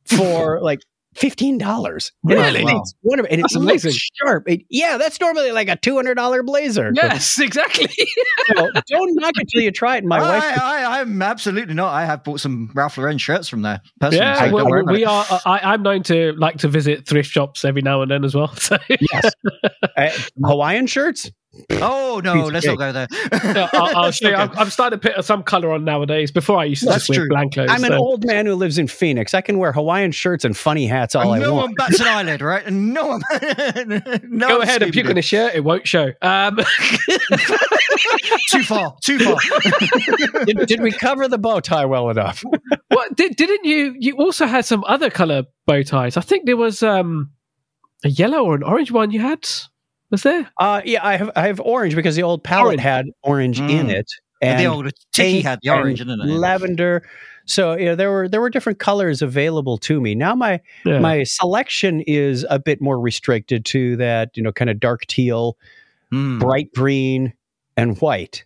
for like fifteen dollars. Really? It's wonderful, and That's amazing. sharp. It- yeah, that's normally like a two hundred dollar blazer. yes, exactly. So don't knock it till you try it. My I, wife. I, I'm absolutely not. I have bought some Ralph Lauren shirts from there. Personally, yeah, so I well, don't worry about we it. are. I, I'm known to like to visit thrift shops every now and then as well. So yes, Uh, Hawaiian shirts. Oh no, let's not go there. Yeah, I'll, I'll show you. I'm, Okay. I'm starting to put some color on nowadays. Before I used to That's just wear true. blank clothes. I'm an old man who lives in Phoenix. I can wear Hawaiian shirts and funny hats all I no want. No one bats an eyelid, right? And no one. no Go one ahead and puke Scooby-Doo. on a shirt. It won't show. Um, Too far. Too far. did, did we cover the bow tie well enough? what did, didn't you? You also had some other color bow ties. I think there was um, a yellow or an orange one. You had was there? Uh, yeah, I have I have orange because the old palette Orange. had orange in Mm. it, And and the old Tiki had the orange, in it? lavender. So you know, there were there were different colors available to me. Now my Yeah. my selection is a bit more restricted to that you know kind of dark teal, Mm. bright green, and white.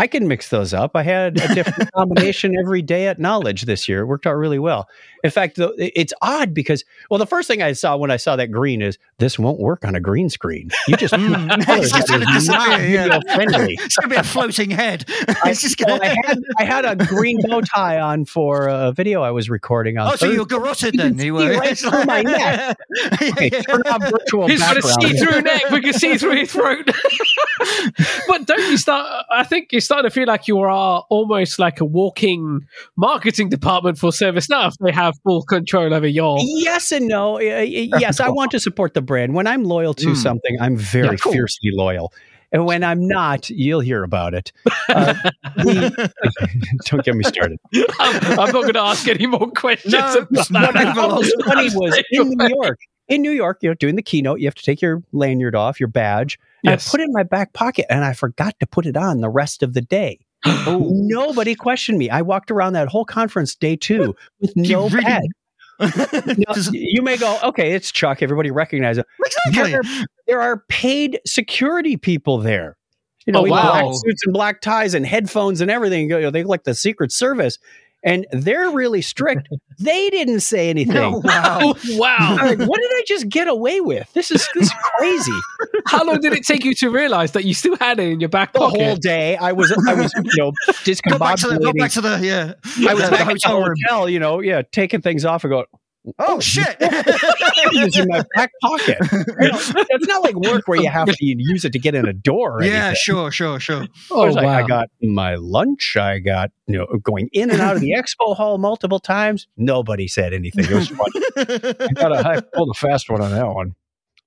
But I can mix those up. I had a different combination every day at Knowledge this year. It worked out really well. In fact, though, it's odd because, well, the first thing I saw when I saw that green is this won't work on a green screen. You just Mm. It's just gonna disappear, yeah. friendly. It's gonna be a floating head. I, It's just well, gonna. I, had, I had a green bow tie on for a video I was recording on. Oh, so you're garroted You then? can You were right through my neck. Okay, turn on virtual He's got a see-through neck. We can see through his throat. but don't you start? I think you're starting to feel like you are almost like a walking marketing department for ServiceNow. If they have full control over your. Yes and no. Uh, Yes, I want to support the brand. When I'm loyal to Mm. something, I'm very Yeah, cool. fiercely loyal. And when I'm not, you'll hear about it. Uh, the- don't get me started. I'm, I'm not going to ask any more questions. No, about what. I What was funny was in New. York. In New York, you know, doing the keynote, you have to take your lanyard off, your badge. And Yes. I put it in my back pocket, and I forgot to put it on the rest of the day. Nobody questioned me. I walked around that whole conference day two with no really- badge. Now, you may go, okay, it's Chuck. Everybody recognizes exactly. There, there are paid security people there. You know, Oh, wow. black suits and black ties and headphones and everything. You know, they look like the Secret Service, and they're really strict. they didn't say anything. Oh, wow. Wow. Like, what did I just get away with? This is this is crazy. How long did it take you to realize that you still had it in your back The whole day, I was I was you know Go back to the, go back to the yeah. I was the back at the hotel room. hotel, you know, yeah, taking things off and go. Oh shit! It was in my back pocket. It's not like work where you have to use it to get in a door. Or yeah, anything. sure, sure, sure. I Oh, was like, I got my lunch. I got you know going in and out of the expo hall multiple times. Nobody said anything. It was fun. I got a I pulled a fast one on that one.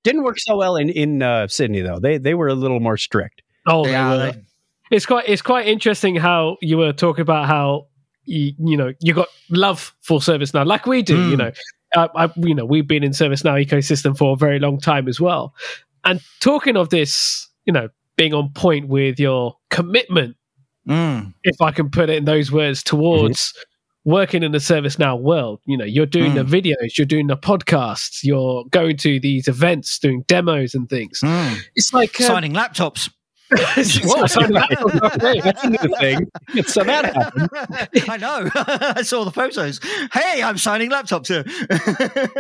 Didn't work so well in in uh, Sydney though. They they were a little more strict. Oh, they Yeah, were. they- it's quite it's quite interesting how you were talking about how you, you know you got love for ServiceNow, like we do. You Mm. know, uh, I, you know we've been in ServiceNow ecosystem for a very long time as well. And talking of this, you know, being on point with your commitment, Mm. if I can put it in those words, towards working in the ServiceNow world. You know, you're doing the videos, you're doing the podcasts, you're going to these events, doing demos and things. Mm. It's like uh, Signing laptops. Whoa, signing laptops. That's a new thing. So that happened. I know. I saw the photos. Hey, I'm signing laptops here.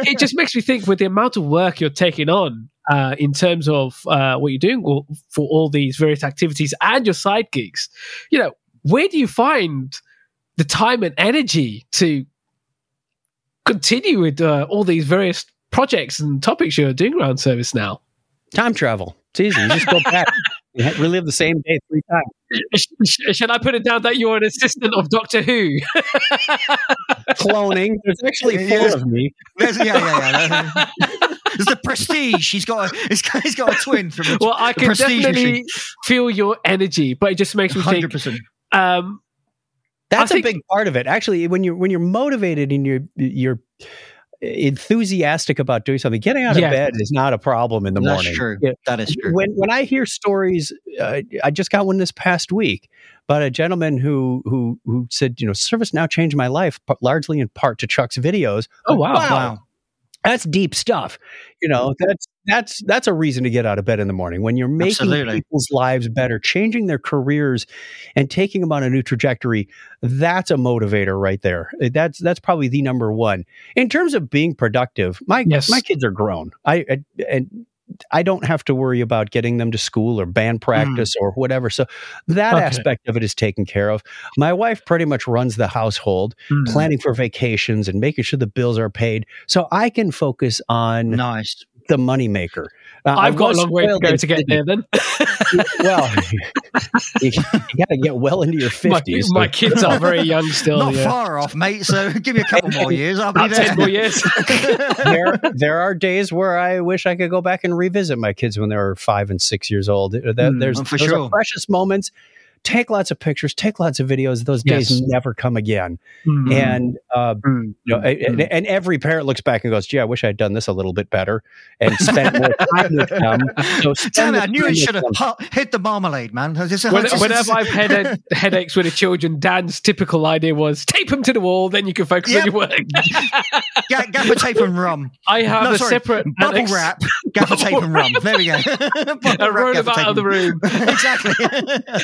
it just makes me think with the amount of work you're taking on uh, in terms of uh, what you're doing for for all these various activities and your side gigs, you know, where do you find the time and energy to continue with uh, all these various projects and topics you're doing around service now? Time travel. It's easy. You just go back. You ha- relive the same day three times. Sh- sh- Should I put it down that you're an assistant of Doctor Who? Cloning. There's actually four Yeah. of me. There's, yeah, yeah, yeah. There's the prestige. He's got a, he's got, he's got a twin from the, well, I can definitely machine. feel your energy, but it just makes me think. 100%. Um, That's I a think- big part of it. Actually, when you're when you're motivated and you're you're enthusiastic about doing something, getting out of Yeah. bed is not a problem in the That's morning. true. Yeah. That is true. When when I hear stories, uh, I just got one this past week about a gentleman who who who said, you know, service now changed my life, but largely in part to Chuck's videos. oh wow. wow. That's deep stuff. You know, that's that's that's a reason to get out of bed in the morning when you're making Absolutely. people's lives better, changing their careers and taking them on a new trajectory. That's a motivator right there. Eh, that's that's probably the number one. In terms of being productive, my Yes. my kids are grown. I, I and I don't have to worry about getting them to school or band practice or whatever. So that Okay. aspect of it is taken care of. My wife pretty much runs the household Hmm. planning for vacations and making sure the bills are paid so I can focus on Nice. the moneymaker. Uh, I I've got a long way to go to get Sydney. there then. Well, you, got to get well into your my, 50s. my kids are very young still. Not yeah. far off, mate. So give me a couple more years. I'll be About there. 10 more years. there, there are days where I wish I could go back and revisit my kids when they were five and six years old. That, Hmm, there's for those sure. are precious moments. Take lots of pictures, take lots of videos. Those days never come again. Mm. And uh, Mm. you know, and, and every parent looks back and goes, "Gee, I wish I'd done this a little bit better and spent more time with them." So Damn it! I knew time it should have hit the marmalade, man. This- When- this- whenever I've had a- headaches with the children, Dan's typical idea was tape them to the wall, then you can focus Yep. on your work. Ga- gaffer tape and rum. I have no, a sorry, separate bubble annex- wrap, gaffer tape and rum. There we go. Bubble a wrap, room out of the room. exactly.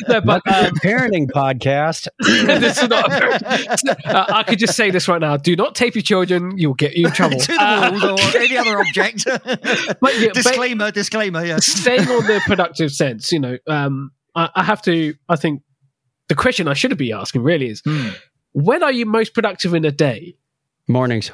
No, but Welcome to um, parenting podcast. this is not. uh, I could just say this right now: Do not tape your children; you'll get you in trouble. to the Uh, or any other object. But yeah, but- disclaimer, disclaimer. Yes. staying on the productive sense, you know, um, I, I have to. I think the question I should be asking really is: Hmm. When are you most productive in a day? Mornings.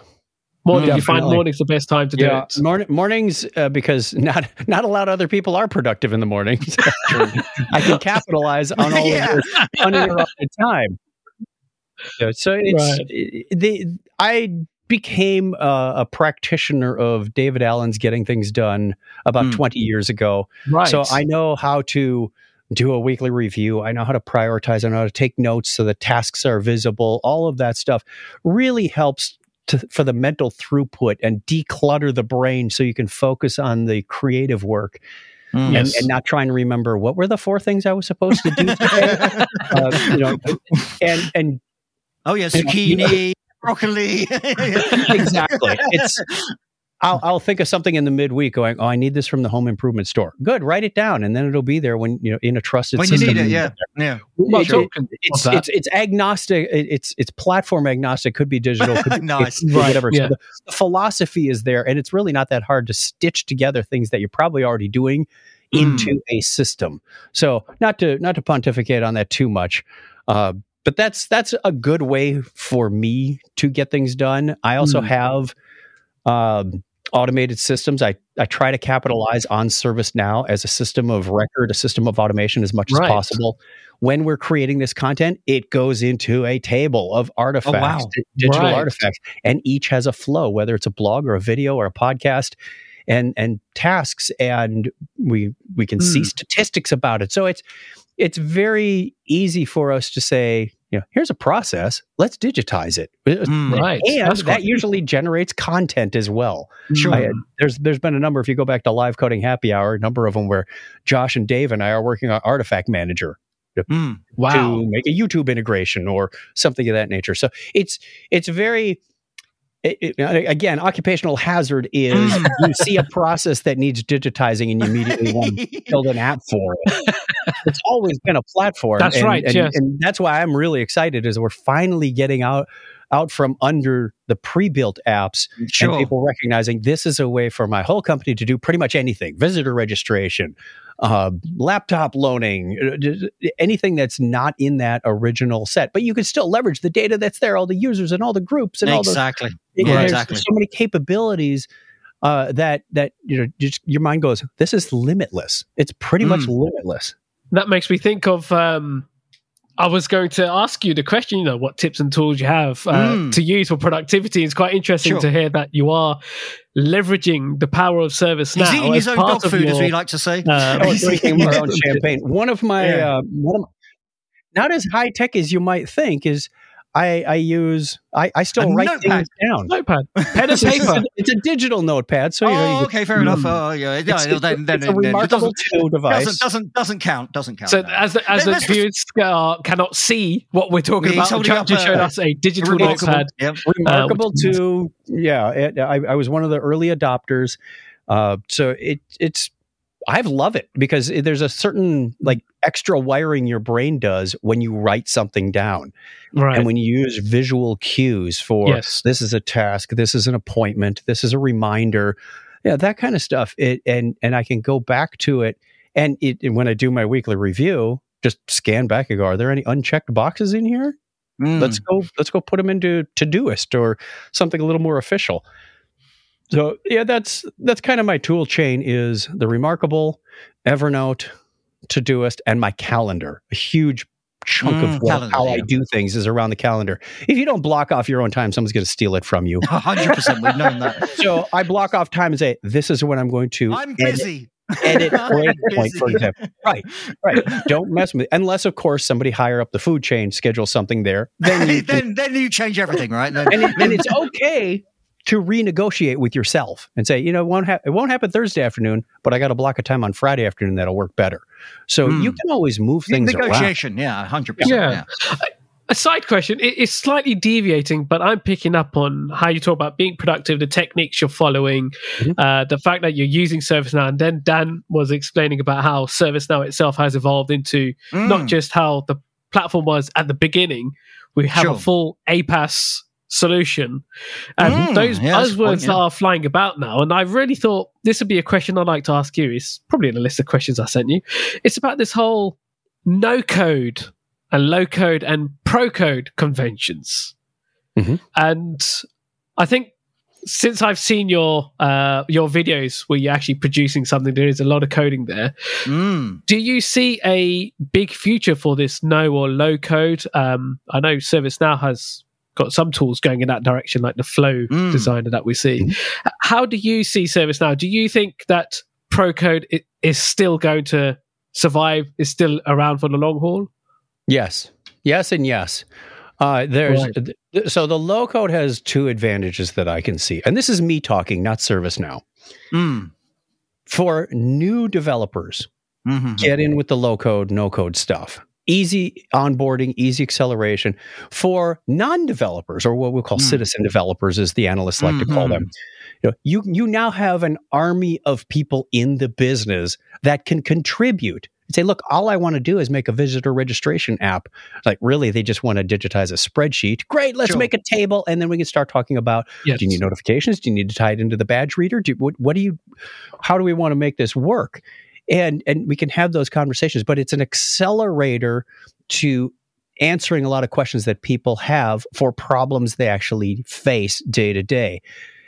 Morning. Mm, you find morning's the best time to do it. morning, mornings uh, because not not a lot of other people are productive in the mornings. I can capitalize on all Yeah. of your uninterrupted time. So, so it's the I became a, a practitioner of David Allen's getting things done about Hmm. 20 years ago. Right. So I know how to do a weekly review. I know how to prioritize. I know how to take notes so the tasks are visible. All of that stuff really helps to, for the mental throughput and declutter the brain so you can focus on the creative work Mm. and, Yes. and not trying to remember what were the four things I was supposed to do today. uh, you know, and and Oh yeah, zucchini, broccoli. exactly. It's I'll, I'll think of something in the midweek going, oh, I need this from the home improvement store. Good, write it down, and then it'll be there when you know in a trusted when you need it. Yeah, yeah. well, It- talking it's it's it's agnostic. It's it's platform agnostic. Could be digital. Could be Nice. could be Right, Whatever. yeah. So the, the philosophy is there, and it's really not that hard to stitch together things that you're probably already doing into a system. So not to not to pontificate on that too much, uh, but that's that's a good way for me to get things done. I also Mm. have um, automated systems. I I try to capitalize on ServiceNow as a system of record, a system of automation as much Right. as possible. When we're creating this content, it goes into a table of artifacts, wow. di- digital Right. artifacts, and each has a flow, whether it's a blog or a video or a podcast, and and tasks, and we we can see Hmm. statistics about it. So it's it's very easy for us to say, you know, here's a process. Let's digitize it. Mm. right. And That's that quite- usually generates content as well. Sure. I, there's there's been a number. If you go back to live coding happy hour, a number of them where Josh and Dave and I are working on Artifact Manager Mm. wow. to make a YouTube integration or something of that nature. So it's it's very it, it- again occupational hazard is you see a process that needs digitizing and you immediately want to build an app for it. It's always been a platform. That's and, right, and, yes. and that's why I'm really excited is we're finally getting out out from under the pre-built apps and people recognizing this is a way for my whole company to do pretty much anything visitor registration uh, laptop loaning uh, d- d- anything that's not in that original set but you can still leverage the data that's there all the users and all the groups and all the exactly. Yeah, there's exactly. so many capabilities uh, that that you know just your mind goes this is limitless it's pretty much Mm. limitless that makes me think of um I was going to ask you the question, you know, what tips and tools you have uh, Mm. to use for productivity. It's quite interesting Sure. to hear that you are leveraging the power of service He's now. eating his own dog of food, as we like to say. uh, Oh, drinking our own champagne. One of my, Yeah. uh, one of my, not as high tech as you might think is I, I use I, I still A write notepad. things down. notepad, pen and It's, a- paper. it's a digital notepad, so you know oh, you, okay, fair enough. Mm. Oh, yeah, it's, yeah, it's, then, then, it's a then it remarkable doesn't, tool device. doesn't doesn't doesn't count. Doesn't count. So no. as the, as the Let's viewers uh, cannot see what we're talking He's about, Chuck just a- showed us a digital Remarkable. notepad. Yep. remarkable which is- to yeah it, I, I was one of the early adopters uh, so it it's i love it because there's a certain like extra wiring your brain does when you write something down Right. and when you use visual cues for yes. this is a task this is an appointment this is a reminder yeah that kind of stuff it and and i can go back to it and it and when i do my weekly review just scan back and go are there any unchecked boxes in here Mm. let's go let's go put them into todoist or something a little more official so yeah that's that's kind of my tool chain is the remarkable evernote todoist and my calendar a huge chunk Mm, of what, calendar, how i do things is around the calendar if you don't block off your own time someone's going to steal it from you hundred percent. We've known that. so i block off time and say this is when i'm going to I'm edit busy. edit breakpoint, for example. Right, right. Don't mess with it. Unless, of course, somebody higher up the food chain schedules something there. Then you then, then you change everything, right? Then, and, it, and it's okay to renegotiate with yourself and say, you know, it won't, ha- it won't happen Thursday afternoon, but I got a block of time on Friday afternoon that'll work better. So Hmm. you can always move things around. negotiation, yeah, hundred percent. Yeah. a side question it, it's slightly deviating but i'm picking up on how you talk about being productive the techniques you're following Mhm. uh, the fact that you're using servicenow and then dan was explaining about how servicenow itself has evolved into Mm. not just how the platform was at the beginning we have Sure. a full aPaaS solution and Mm, those yeah, buzzwords point, yeah. that are flying about now and i really thought this would be a question i'd like to ask you it's probably in the list of questions i sent you it's about this whole no code and low code and pro code conventions. Mhm. And I think since I've seen your uh, your videos where you're actually producing something, there is a lot of coding there. Mm. Do you see a big future for this no or low code? Um, I know ServiceNow has got some tools going in that direction, like the Flow Mm. designer that we see. How do you see ServiceNow? Do you think that pro code is still going to survive? Is still around for the long haul? Yes, yes, and yes. Uh, there's Right. th- so the low code has two advantages that I can see, and this is me talking, not ServiceNow. Mm. For new developers, Mhm. get in with the low code, no code stuff. Easy onboarding, easy acceleration. For non developers, or what we'll call Mm. citizen developers, as the analysts like to call them, you, know, you you now have an army of people in the business that can contribute. and Say, look, all I want to do is make a visitor registration app. Like, really, they just want to digitize a spreadsheet. Great, let's Sure. make a table, and then we can start talking about Yes. do you need notifications? Do you need to tie it into the badge reader? Do what, what do you? How do we want to make this work? And and we can have those conversations, but it's an accelerator to answering a lot of questions that people have for problems they actually face day to day.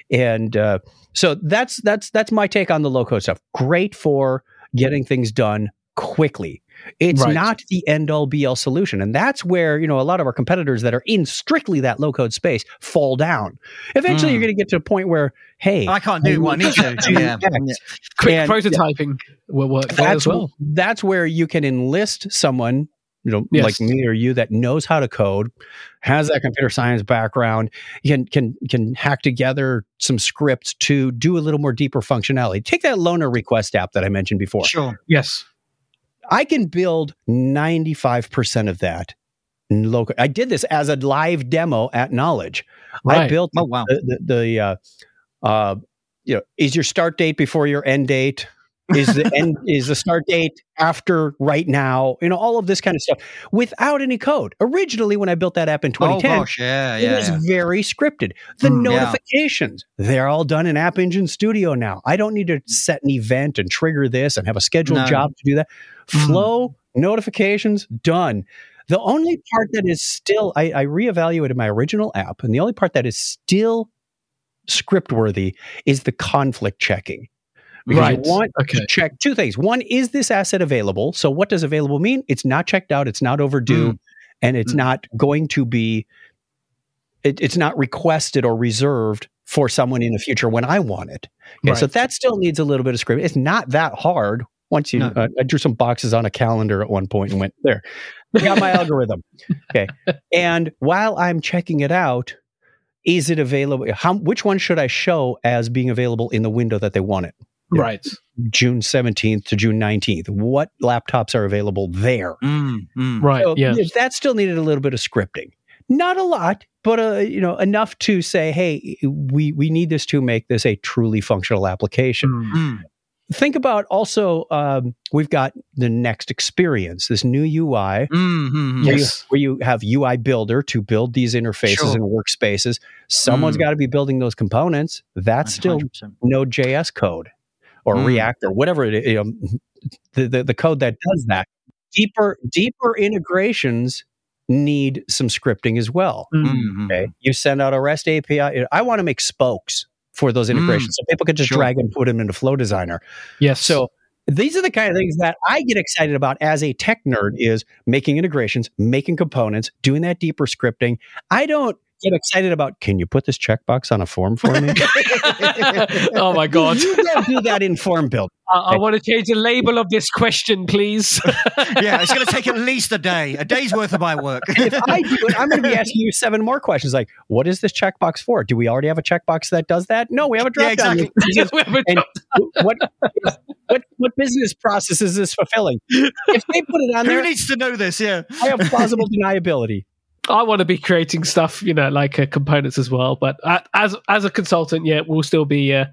And uh, so that's that's that's my take on the low code stuff. Great for getting things done quickly. It's Right. not the end all be all solution. And that's where, you know, a lot of our competitors that are in strictly that low code space fall down. Eventually Mm. you're going to get to a point where, hey, I can't do what I need to. Yeah. Yeah. Quick And- prototyping will work that's as well. that's where you can enlist someone you know Yes. like me or you that knows how to code has that computer science background can can can hack together some scripts to do a little more deeper functionality take that loaner request app that i mentioned before Sure. Yes. I can build 95% of that low code i did this as a live demo at knowledge i built Oh wow. the the, the uh, uh, you know, is your start date before your end date? Is the end is the start date after right now? You know, all of this kind of stuff without any code. Originally, when I built that app in Oh 2010, gosh. Yeah. it was yeah. very scripted. The Mm, yeah. notifications, they're all done in App Engine Studio now. I don't need to set an event and trigger this and have a scheduled No. job to do that. Mm. Flow, notifications, done. The only part that is still, I, I reevaluated my original app, and the only part that is still script worthy is the conflict checking. Because Right. you want Okay. to check two things. One, is this asset available? So, what does available mean? It's not checked out, it's not overdue, Mm. and it's Mm. not going to be, it, it's not requested or reserved for someone in the future when I want it. Okay, So, that still needs a little bit of script. It's not that hard. Once you, No. uh, I drew some boxes on a calendar at one point and went there. I got my algorithm. Okay, and while I'm checking it out, is it available? How which one should I show as being available in the window that they want it? Yeah. Right. June 17th to June 19th. What laptops are available there? Mm, mm. Right. So, yeah. if that still needed a little bit of scripting. Not a lot, but uh, you know enough to say, hey, we we need this to make this a truly functional application. Mm. Think about also um, we've got the next experience, this new UI. Mm, mm, mm. where, Yes. you, where you have UI builder to build these interfaces Sure. and workspaces. Someone's Mm. got to be building those components. That's still 100%. Node.js code or Mm. React or whatever it is, you know, the, the, the code that does that. Deeper, deeper integrations need some scripting as well. Mm. Mm, mm. Okay. You send out a REST API. I want to make spokes for those integrations mm, so people can just Sure. drag and put them into Flow Designer. Yes. So these are the kind of things that I get excited about as a tech nerd is making integrations, making components, doing that deeper scripting. I don't get excited about. Can you put this checkbox on a form for me? oh my god! you don't do that in form build. I, I want to change the label of this question, please. yeah, it's going to take at least a day, a day's worth of my work. if I do it, I'm going to be asking you seven more questions. Like, what is this checkbox for? Do we already have a checkbox that does that? No, we have a drop Yeah, down. exactly. And what, what what business process is this fulfilling? If they put it on Who there, needs to know this? Yeah. I have plausible deniability. I want to be creating stuff, you know, like uh, components as well. But uh, as as a consultant, yeah, we'll still be uh,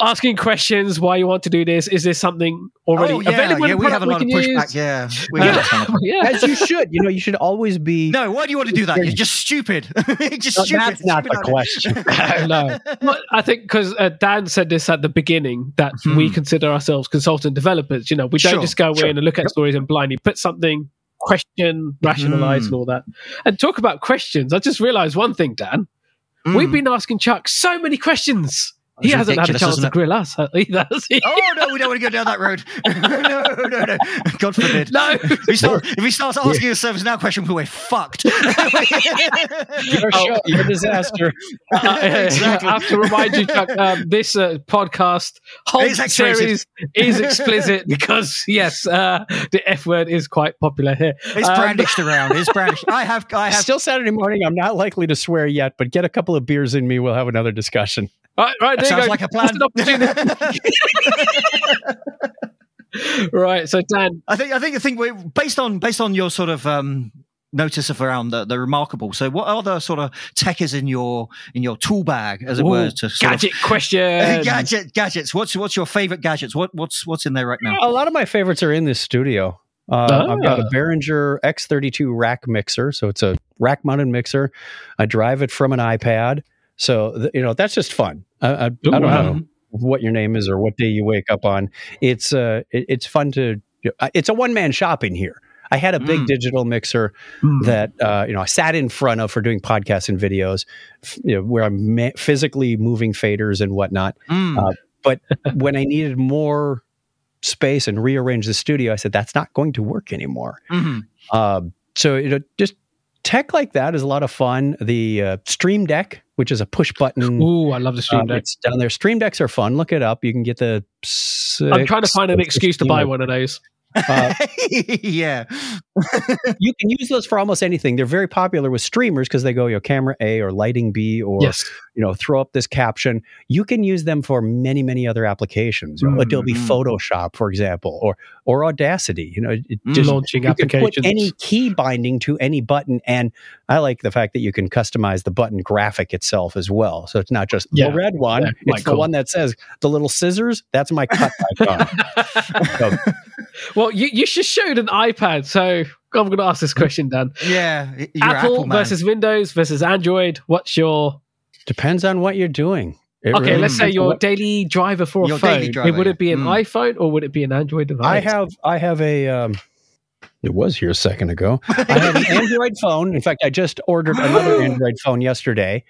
asking questions. Why you want to do this? Is this something already oh, yeah, available? yeah, we have a product lot of pushback. use? Yeah. We Uh, get that kind yeah. As you should. You know, you should always be. No, why do you want to do that? You're just stupid. You're just No, stupid. that's not Stupid the question. no. Well, I think because uh, Dan said this at the beginning that we Hmm. consider ourselves consultant developers. You know, we don't Sure, just go sure. in and look at stories and blindly put something, question, rationalize, Hmm. and all that. And talk about questions. I just realized one thing, Dan. Mm. We've been asking Chuck so many questions. He hasn't had a chance to grill us uh, either. has he? Oh no, we don't want to go down that road. no, no, no. God forbid. no. If he, starts, if he starts asking a service now question, we're fucked. You're a disaster. Uh, Exactly. I have to remind you, Chuck, um, this uh, podcast whole Is series is explicit because, yes, uh, the F word is quite popular here. It's Um, brandished around. It's brandished. I have, I have. Still Saturday morning. I'm not likely to swear yet, but get a couple of beers in me. We'll have another discussion. Right, right, there you Sounds go. like a plan. Opportunity. right, so Dan, I think I think I think we based on based on your sort of um, notice of around the, the remarkable. So, what other sort of tech is in your in your tool bag, as it were, to gadget of, question. Uh, gadget gadgets. What's what's your favorite gadgets? What what's what's in there right now? A lot of my favorites are in this studio. Uh, I've got a Ah. Behringer X32 rack mixer, so it's a rack mounted mixer. I drive it from an iPad, so you know that's just fun. I, I, I don't know what your name is or what day you wake up on. It's uh, it, it's fun to. It's a one man shop in here. I had a big Mm. digital mixer Hmm. that uh, you know I sat in front of for doing podcasts and videos, you know, where I'm ma- physically moving faders and whatnot Mm. Uh, but when I needed more space and rearrange the studio, I said that's not going to work anymore. Mhm. Um, so you know, just tech like that is a lot of fun. The uh, Stream Deck, which is a push button. Ooh, I love the Stream um, Deck. it's down there. Stream decks are fun. Look it up. You can get the. I'm trying to find an excuse to buy one of those. Uh, yeah. you can use those for almost anything. They're very popular with streamers because they go, you know, camera A or lighting B or yes. you know, throw up this caption. You can use them for many, many other applications. You know, Adobe. Photoshop, for example, or or Audacity. You know, it Mm. just Launching you can put any key binding to any button, and I like the fact that you can customize the button graphic itself as well. So it's not just Yeah. the red one; Yeah, it's quite the cool. one that says the little scissors. That's my cut icon. So, well, you, you should show an iPad. So I'm going to ask this question, Dan. Yeah. Apple, Apple, versus Windows versus Android. What's your depends on what you're doing. It okay? really let's say your what- daily driver for a phone. it, would it be an yeah. iPhone or would it be an Android device? I have I have a um it was here a second ago. I have an Android phone. In fact, I just ordered another Android phone yesterday.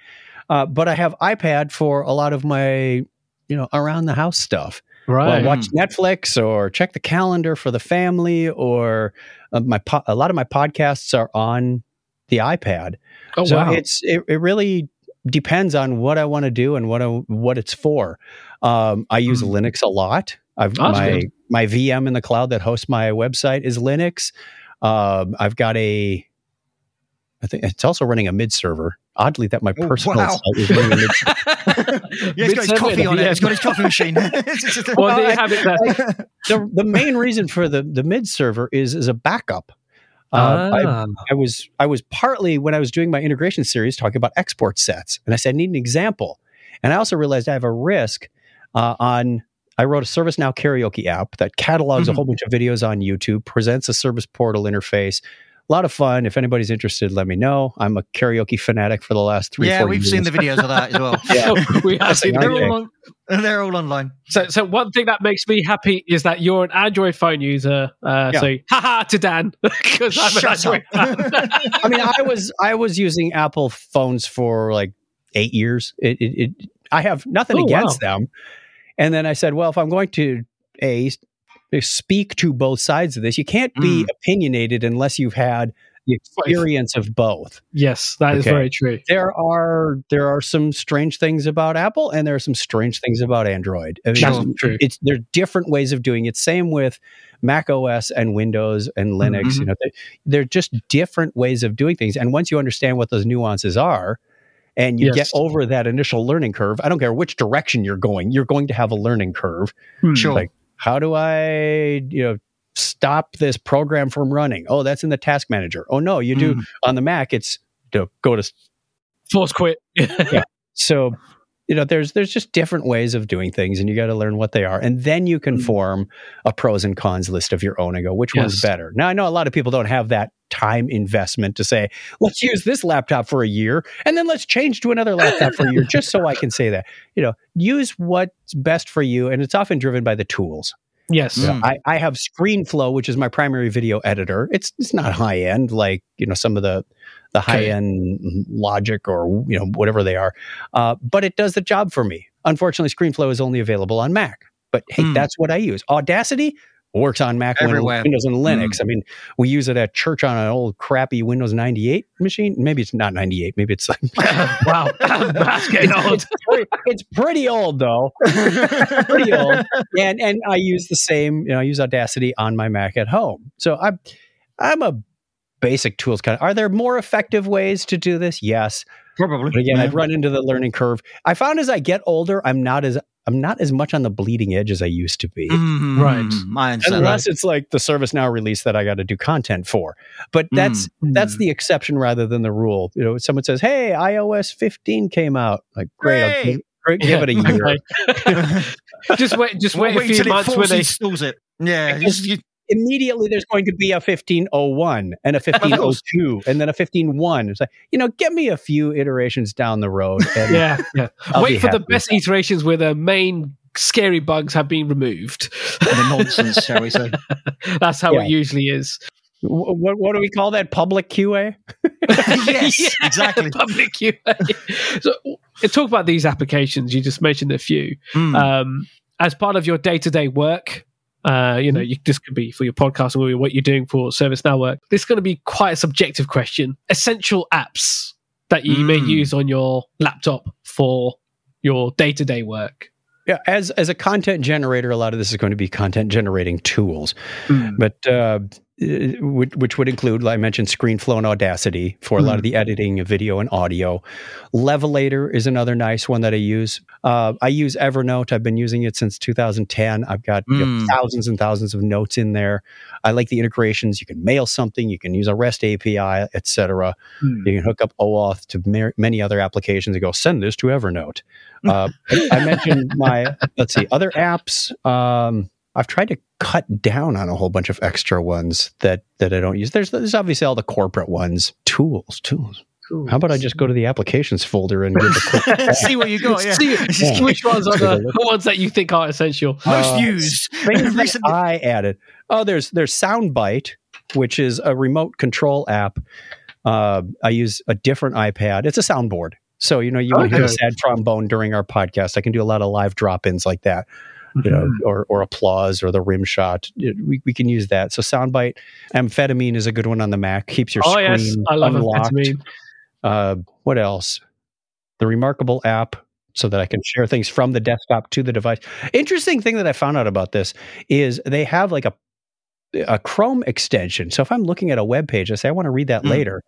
Uh, but I have iPad for a lot of my, you know, around the house stuff. right. Well, watch Netflix or check the calendar for the family, or uh, my po- a lot of my podcasts are on the iPad. oh so wow. it's it, it really depends on what I want to do and what I, what it's for. Um, I use Mm. Linux a lot. I've that's my good. my VM in the cloud that hosts my website is Linux. Um, I've got a I think it's also running a mid server. Oddly, that my Oh, personal wow. site is running a mid yeah, he's got his coffee on it. VM. He's got his coffee machine. well, there you have it. The, the main reason for the the mid server is is a backup. Uh, I, Ah. I was I was partly when I was doing my integration series talking about export sets, and I said I need an example, and I also realized I have a risk uh, on. I wrote a ServiceNow karaoke app that catalogs a Mhm. whole bunch of videos on YouTube, presents a service portal interface. A lot of fun. If anybody's interested, let me know. I'm a karaoke fanatic for the last three. yeah, four we've years. seen the videos of that as well. Yeah. we have seen They're all, on, they're all online. So, so one thing that makes me happy is that you're an Android phone user. Uh, Yeah. So, haha to Dan because I'm an Android fan. I mean, I was I was using Apple phones for like eight years. It, it, it I have nothing Oh, against them. And then I said, well, if I'm going to a speak to both sides of this, you can't be Mm. opinionated unless you've had the experience of both. Yes, that is Okay. very true. There are there are some strange things about Apple, and there are some strange things about Android. I mean, That's it's- true. It's there are different ways of doing it. Same with Mac OS and Windows and Linux. Mhm. You know, they, they're just different ways of doing things. And once you understand what those nuances are, and you Yes. get over that initial learning curve, I don't care which direction you're going, you're going to have a learning curve. Hmm. Sure. Like, how do I, you know, stop this program from running? Oh, that's in the task manager. Oh no, you do Mm. on the Mac. It's to go to Force quit. yeah. so you know there's there's just different ways of doing things and you got to learn what they are and then you can Mm. form a pros and cons list of your own and go which one's better now i know a lot of people don't have that time investment to say let's use this laptop for a year and then let's change to another laptop for a year just so i can say that you know use what's best for you and it's often driven by the tools yes. Mm. I, I have ScreenFlow, which is my primary video editor. It's it's not high end like you know some of the the Okay. high end Logic or you know whatever they are, uh, but it does the job for me. Unfortunately, ScreenFlow is only available on Mac. But hey, Hmm. that's what I use. Audacity works on Mac, Windows, Everywhere. Windows, and Linux. Mm. I mean, we use it at church on an old crappy Windows 98 machine. Maybe it's not 98. Maybe it's like wow. That's getting old. it's, pretty, it's pretty old though. pretty old. And and I use the same, you know, I use Audacity on my Mac at home. So I'm I'm a basic tools kind of are there more effective ways to do this? Yes. Probably. But again, Yeah. I've run into the learning curve. I found as I get older, I'm not as I'm not as much on the bleeding edge as I used to be. Mhm. Right. Mm-hmm. I understand. Unless it's like the ServiceNow release that I got to do content for, but mm. that's that's mm. the exception rather than the rule. You know, someone says, "Hey, iOS 15 came out." Like, great, I'll Great. give, great, give it a year. just wait. Just wait, a few months when they. installs it. Yeah. Because- just- you- immediately there's going to be a 1501 and a 1502 and then a 151 it's like you know get me a few iterations down the road and Yeah, yeah. I'll be Wait for the happy with best iterations where the main scary bugs have been removed. the nonsense, shall we say? That's how Yeah. it usually is. What, what do we call that public qa yes, exactly. Public QA. so, talk about these applications. You just mentioned a few. Mm. Um, as part of your day to day work, uh, you know, Mm-hmm. you, this could be for your podcast or what you're doing for ServiceNow work. This is going to be quite a subjective question. Essential apps that you may Mm. use on your laptop for your day to day work. Yeah as as a content generator a lot of this is going to be content generating tools Hmm. but uh, uh, which, which would include, like I mentioned, ScreenFlow and Audacity for a lot of the editing of video and audio. Levelator is another nice one that I use. Uh, I use Evernote. I've been using it since 2010. I've got you know, Mm. thousands and thousands of notes in there. I like the integrations. You can mail something. You can use a REST API, etc. Hmm. You can hook up OAuth to mar- many other applications and go send this to Evernote. Uh, I mentioned my let's see other apps. Um, I've tried to cut down on a whole bunch of extra ones that that I don't use. There's there's obviously all the corporate ones. Tools, tools. How about I just go to the applications folder and give a See what you got. Yeah. See Yeah. which ones are Take the ones that you think are essential. Most Uh, used. things that I added. Oh, there's there's Soundbite, which is a remote control app. Uh, I use a different iPad. It's a soundboard. So you know you want to hear a sad trombone during our podcast. I can do a lot of live drop-ins like that, you know, Mm-hmm. or or applause or the rim shot. We, we can use that. So Soundbite, amphetamine is a good one on the Mac. Keeps your Oh screen yes, I love unlocked. amphetamine. Uh, what else? The Remarkable app, so that I can share things from the desktop to the device. Interesting thing that I found out about this is they have like a a Chrome extension. So if I'm looking at a web page, I say I want to read that Mm. later.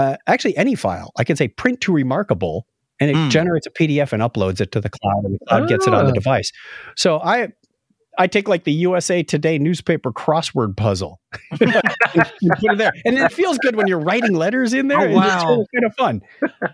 Uh, actually, any file, I can say print to Remarkable, and it Mm. generates a PDF and uploads it to the cloud, and the cloud gets it on the Ah. device. So I. I take like the USA Today newspaper crossword puzzle. you put it there, and it feels good when you're writing letters in there. Oh, and It's wow. really kind of fun.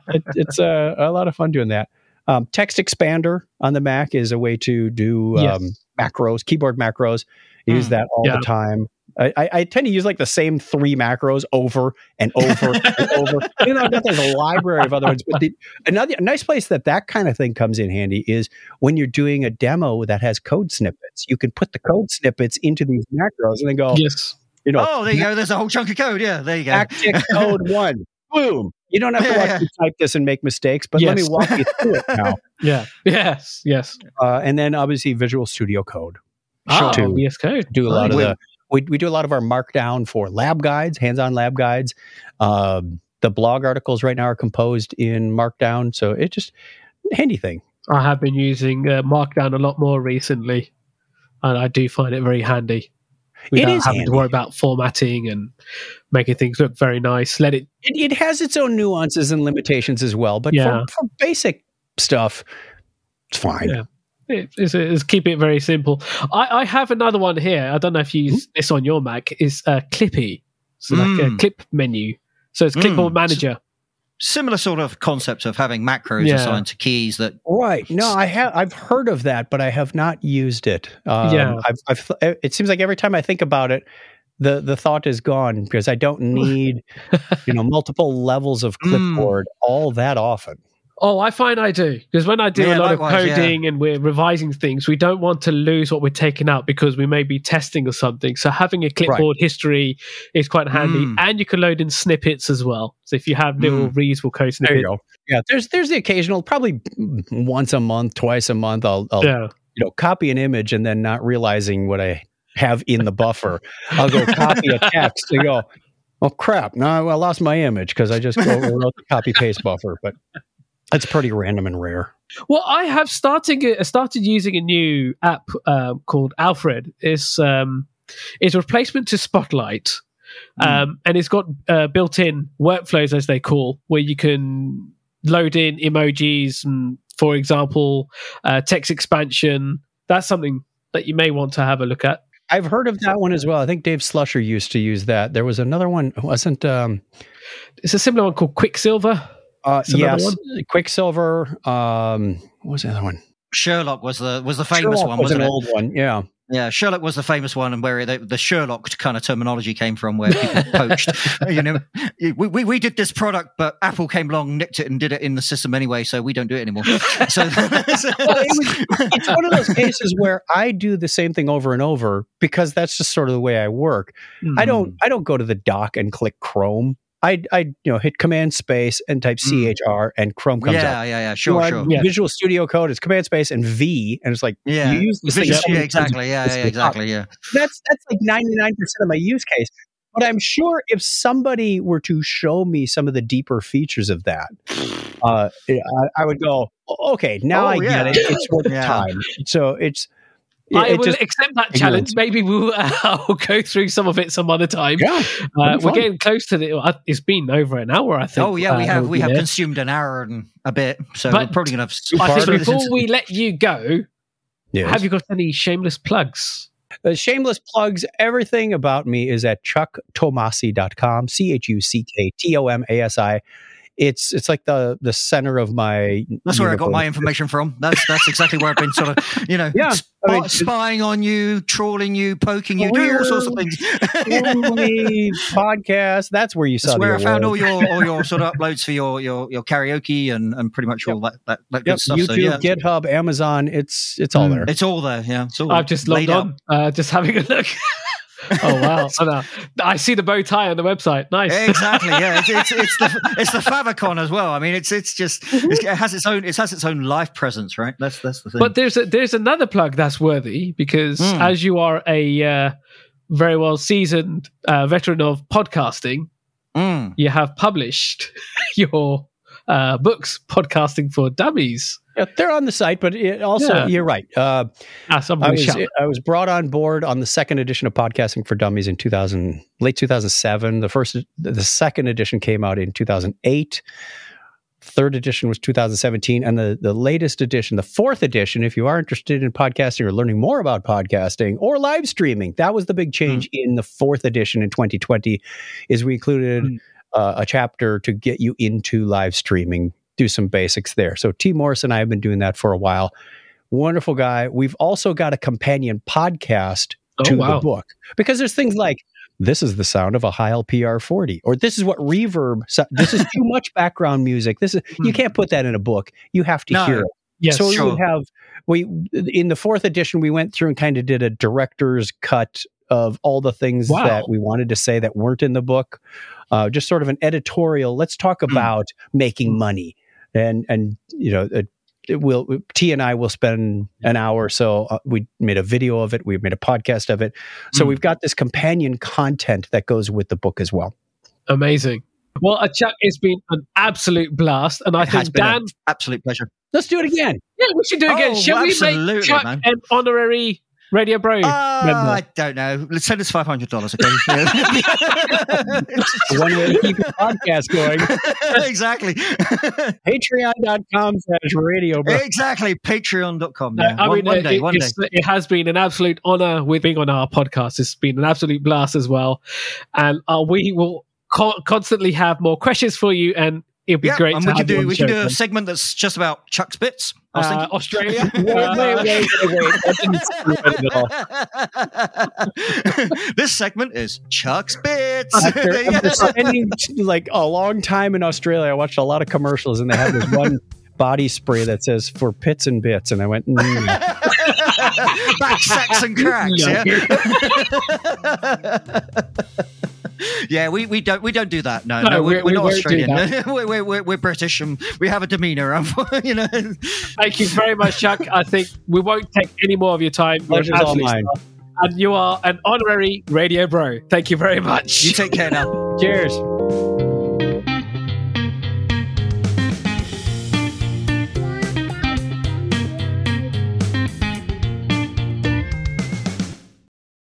It, it's uh, a lot of fun doing that. Um, text expander on the Mac is a way to do Yes. um, macros, keyboard macros. Use Hmm. that all Yeah. the time. I, I, I tend to use like the same three macros over and over and over. You know, there's a library of other ones. But the, another a nice place that that kind of thing comes in handy is when you're doing a demo that has code snippets. You can put the code snippets into these macros and then go, Yes. you know, Oh, there you go. There's a whole chunk of code. Yeah, there you go. tactic code one. Boom. You don't have to watch yeah. me type this and make mistakes, but let me walk you through it now. Yeah. Yes. Yes. Uh, and then obviously Visual Studio Code. Ah, to VS Code. do a lot of Wait. the We, we do a lot of our markdown for lab guides, hands-on lab guides. Um, the blog articles right now are composed in Markdown, so it's just handy thing. I have been using uh, Markdown a lot more recently, and I do find it very handy. Without is having handy. to worry about formatting and making things look very nice. Let it It, it has its own nuances and limitations as well, but Yeah. for, for basic stuff, it's fine. Yeah. It- it's, it's keep it very simple. I, I have another one here. I don't know if you use this on your Mac. Is uh, Clippy, so like a Mm. clip menu. So it's Mm. Clipboard Manager. Similar sort of concept of having macros Yeah. assigned to keys that Right. No, I have. I've heard of that, but I have not used it. Um, Yeah. I've, I've. It seems like every time I think about it, the the thought is gone because I don't need, you know, multiple levels of Mm. clipboard all that often. Oh, I find I do because when I do Yeah, a lot likewise, of yeah. coding and we're revising things, we don't want to lose what we're taking out because we may be testing or something. So having a clipboard history is quite handy, Mm. and you can load in snippets as well. So if you have little reusable code There snippets, you go. Yeah. There's there's the occasional, probably once a month, twice a month. I'll, I'll yeah, you know copy an image and then not realizing what I have in the buffer. I'll go copy a text and go, oh crap! No, I lost my image because I just go wrote the copy paste buffer. But that's pretty random and rare. Well, I have started uh, started using a new app um, called Alfred. It's um, it's a replacement to Spotlight, um, and it's got uh, built-in workflows, as they call, where you can load in emojis and, for example, uh, text expansion. That's something that you may want to have a look at. I've heard of that one as well. I think Dave Slusher used to use that. There was another one, wasn't um It's a similar one called Quicksilver. Uh It's another yes, Quicksilver, um what was the other one? Sherlock was the was the famous Sherlock one, was wasn't an it? old one, yeah. Yeah, Sherlock was the famous one, and where the, the Sherlock kind of terminology came from, where people poached. You know, we, we we did this product, but Apple came along, nicked it, and did it in the system anyway, so we don't do it anymore. So, Well, it was- it's one of those cases where I do the same thing over and over because that's just sort of the way I work. I don't I don't go to the dock and click Chrome. I I you know hit Command Space and type Mm. CHR and Chrome comes yeah, up. yeah, yeah, You sure, sure. Yeah. Visual Studio Code is Command Space and V, and it's like Yeah, you use this Visual- yeah, exactly. Yeah, yeah, exactly. Yeah. That's that's like ninety nine percent of my use case. But I'm sure if somebody were to show me some of the deeper features of that, uh, I, I would go, "Oh, okay, now Oh, I yeah. get it. It's worth the Yeah. time. So it's I will just- accept that ignorance. challenge. Maybe we'll uh, we'll go through some of it some other time. yeah. Uh, we're getting close to the. uh, It's been over an hour, I think. Oh yeah, we uh, have we'll we be have there. consumed an hour and a bit, so But we're probably gonna have. I think before we let you go, Yes. have you got any shameless plugs? Uh, shameless plugs. Everything about me is at chucktomasi.com. C H U C K T O M A S I. It's it's like the the center of my. That's where I got my information from. That's that's exactly where I've been sort of, you know, Yeah, sp- I mean, spying on you, trawling you, poking you, doing all sorts of things. Only podcast. That's where you saw That's where I found all your all your sort of uploads for your your, your karaoke and, and pretty much all that that, that good stuff. YouTube, so yeah, GitHub, Amazon. It's it's all Mm. there. it's all there. Yeah, it's all I've just logged on, uh, just having a look. oh wow! I, know. I see the bow tie on the website. Nice. Exactly. Yeah, it's, it's it's the it's the favicon as well. I mean, it's it's just it's, it has its own it has its own life presence, right? That's that's the thing. But there's a, there's another plug that's worthy because Mm. as you are a uh, very well seasoned uh, veteran of podcasting, Mm. you have published your uh, books, Podcasting for Dummies. Yeah, they're on the site, but it also Yeah. you're right. Uh, Ah, I was. I was brought on board on the second edition of Podcasting for Dummies in 2000, late 2007. The first, the second edition came out in 2008. Third edition was 2017, and the the latest edition, the fourth edition. If you are interested in podcasting or learning more about podcasting or live streaming, that was the big change in the fourth edition in 2020. Is we included Mm. uh, a chapter to get you into live streaming, do some basics there. So Tee Morris and I have been doing that for a while. Wonderful guy. We've also got a companion podcast oh to wow! the book because there's things like this is the sound of a Heil PR40 or this is what reverb so- this is too much background music this is you Hmm. can't put that in a book you have to No. hear it Yes, so we sure. would have we in the fourth edition we went through and kind of did a director's cut of all the things Wow. that we wanted to say that weren't in the book uh, just sort of an editorial let's talk Hmm. about making money and and you know uh, it will Tee and I will spend an hour or so. Uh, we made a video of it. We made a podcast of it. So Mm. we've got this companion content that goes with the book as well. Amazing. Well, uh, Chuck, it's been an absolute blast, and I It has think been Dan. absolute pleasure. Let's do it again. yeah, we should do it again. Oh, Shall we make Chuck man. an honorary Radio Bro? Uh. I don't know. Let's send us five hundred dollars, okay? One way to keep the podcast going. exactly. Patreon.com slash radio bro. exactly. Patreon.com. No, Yeah. I one, mean, one uh, day, it, one day. it has been an absolute honor with being on our podcast. It's been an absolute blast as well, and uh, we will co- constantly have more questions for you, and it'll be Yeah, great and to we can you do we can do a segment that's just about Chuck's bits. I was Uh. Australia. Wait, wait, wait, wait, this segment is Chuck's bits. After, after spending like a long time in Australia, I watched a lot of commercials, and they had this one body spray that says "for pits and bits," and I went, mm. Back sex and cracks. Yeah. yeah, we, we don't we don't do that. No, No, no, we're, we- we're we not won't Australian. we're, we're, we're, we're British and we have a demeanour. you know. Thank you very much, Chuck. I think we won't take any more of your time. You're Pleasure's all mine. And you are an honorary radio bro. Thank you very much. You take care now. "Cheers."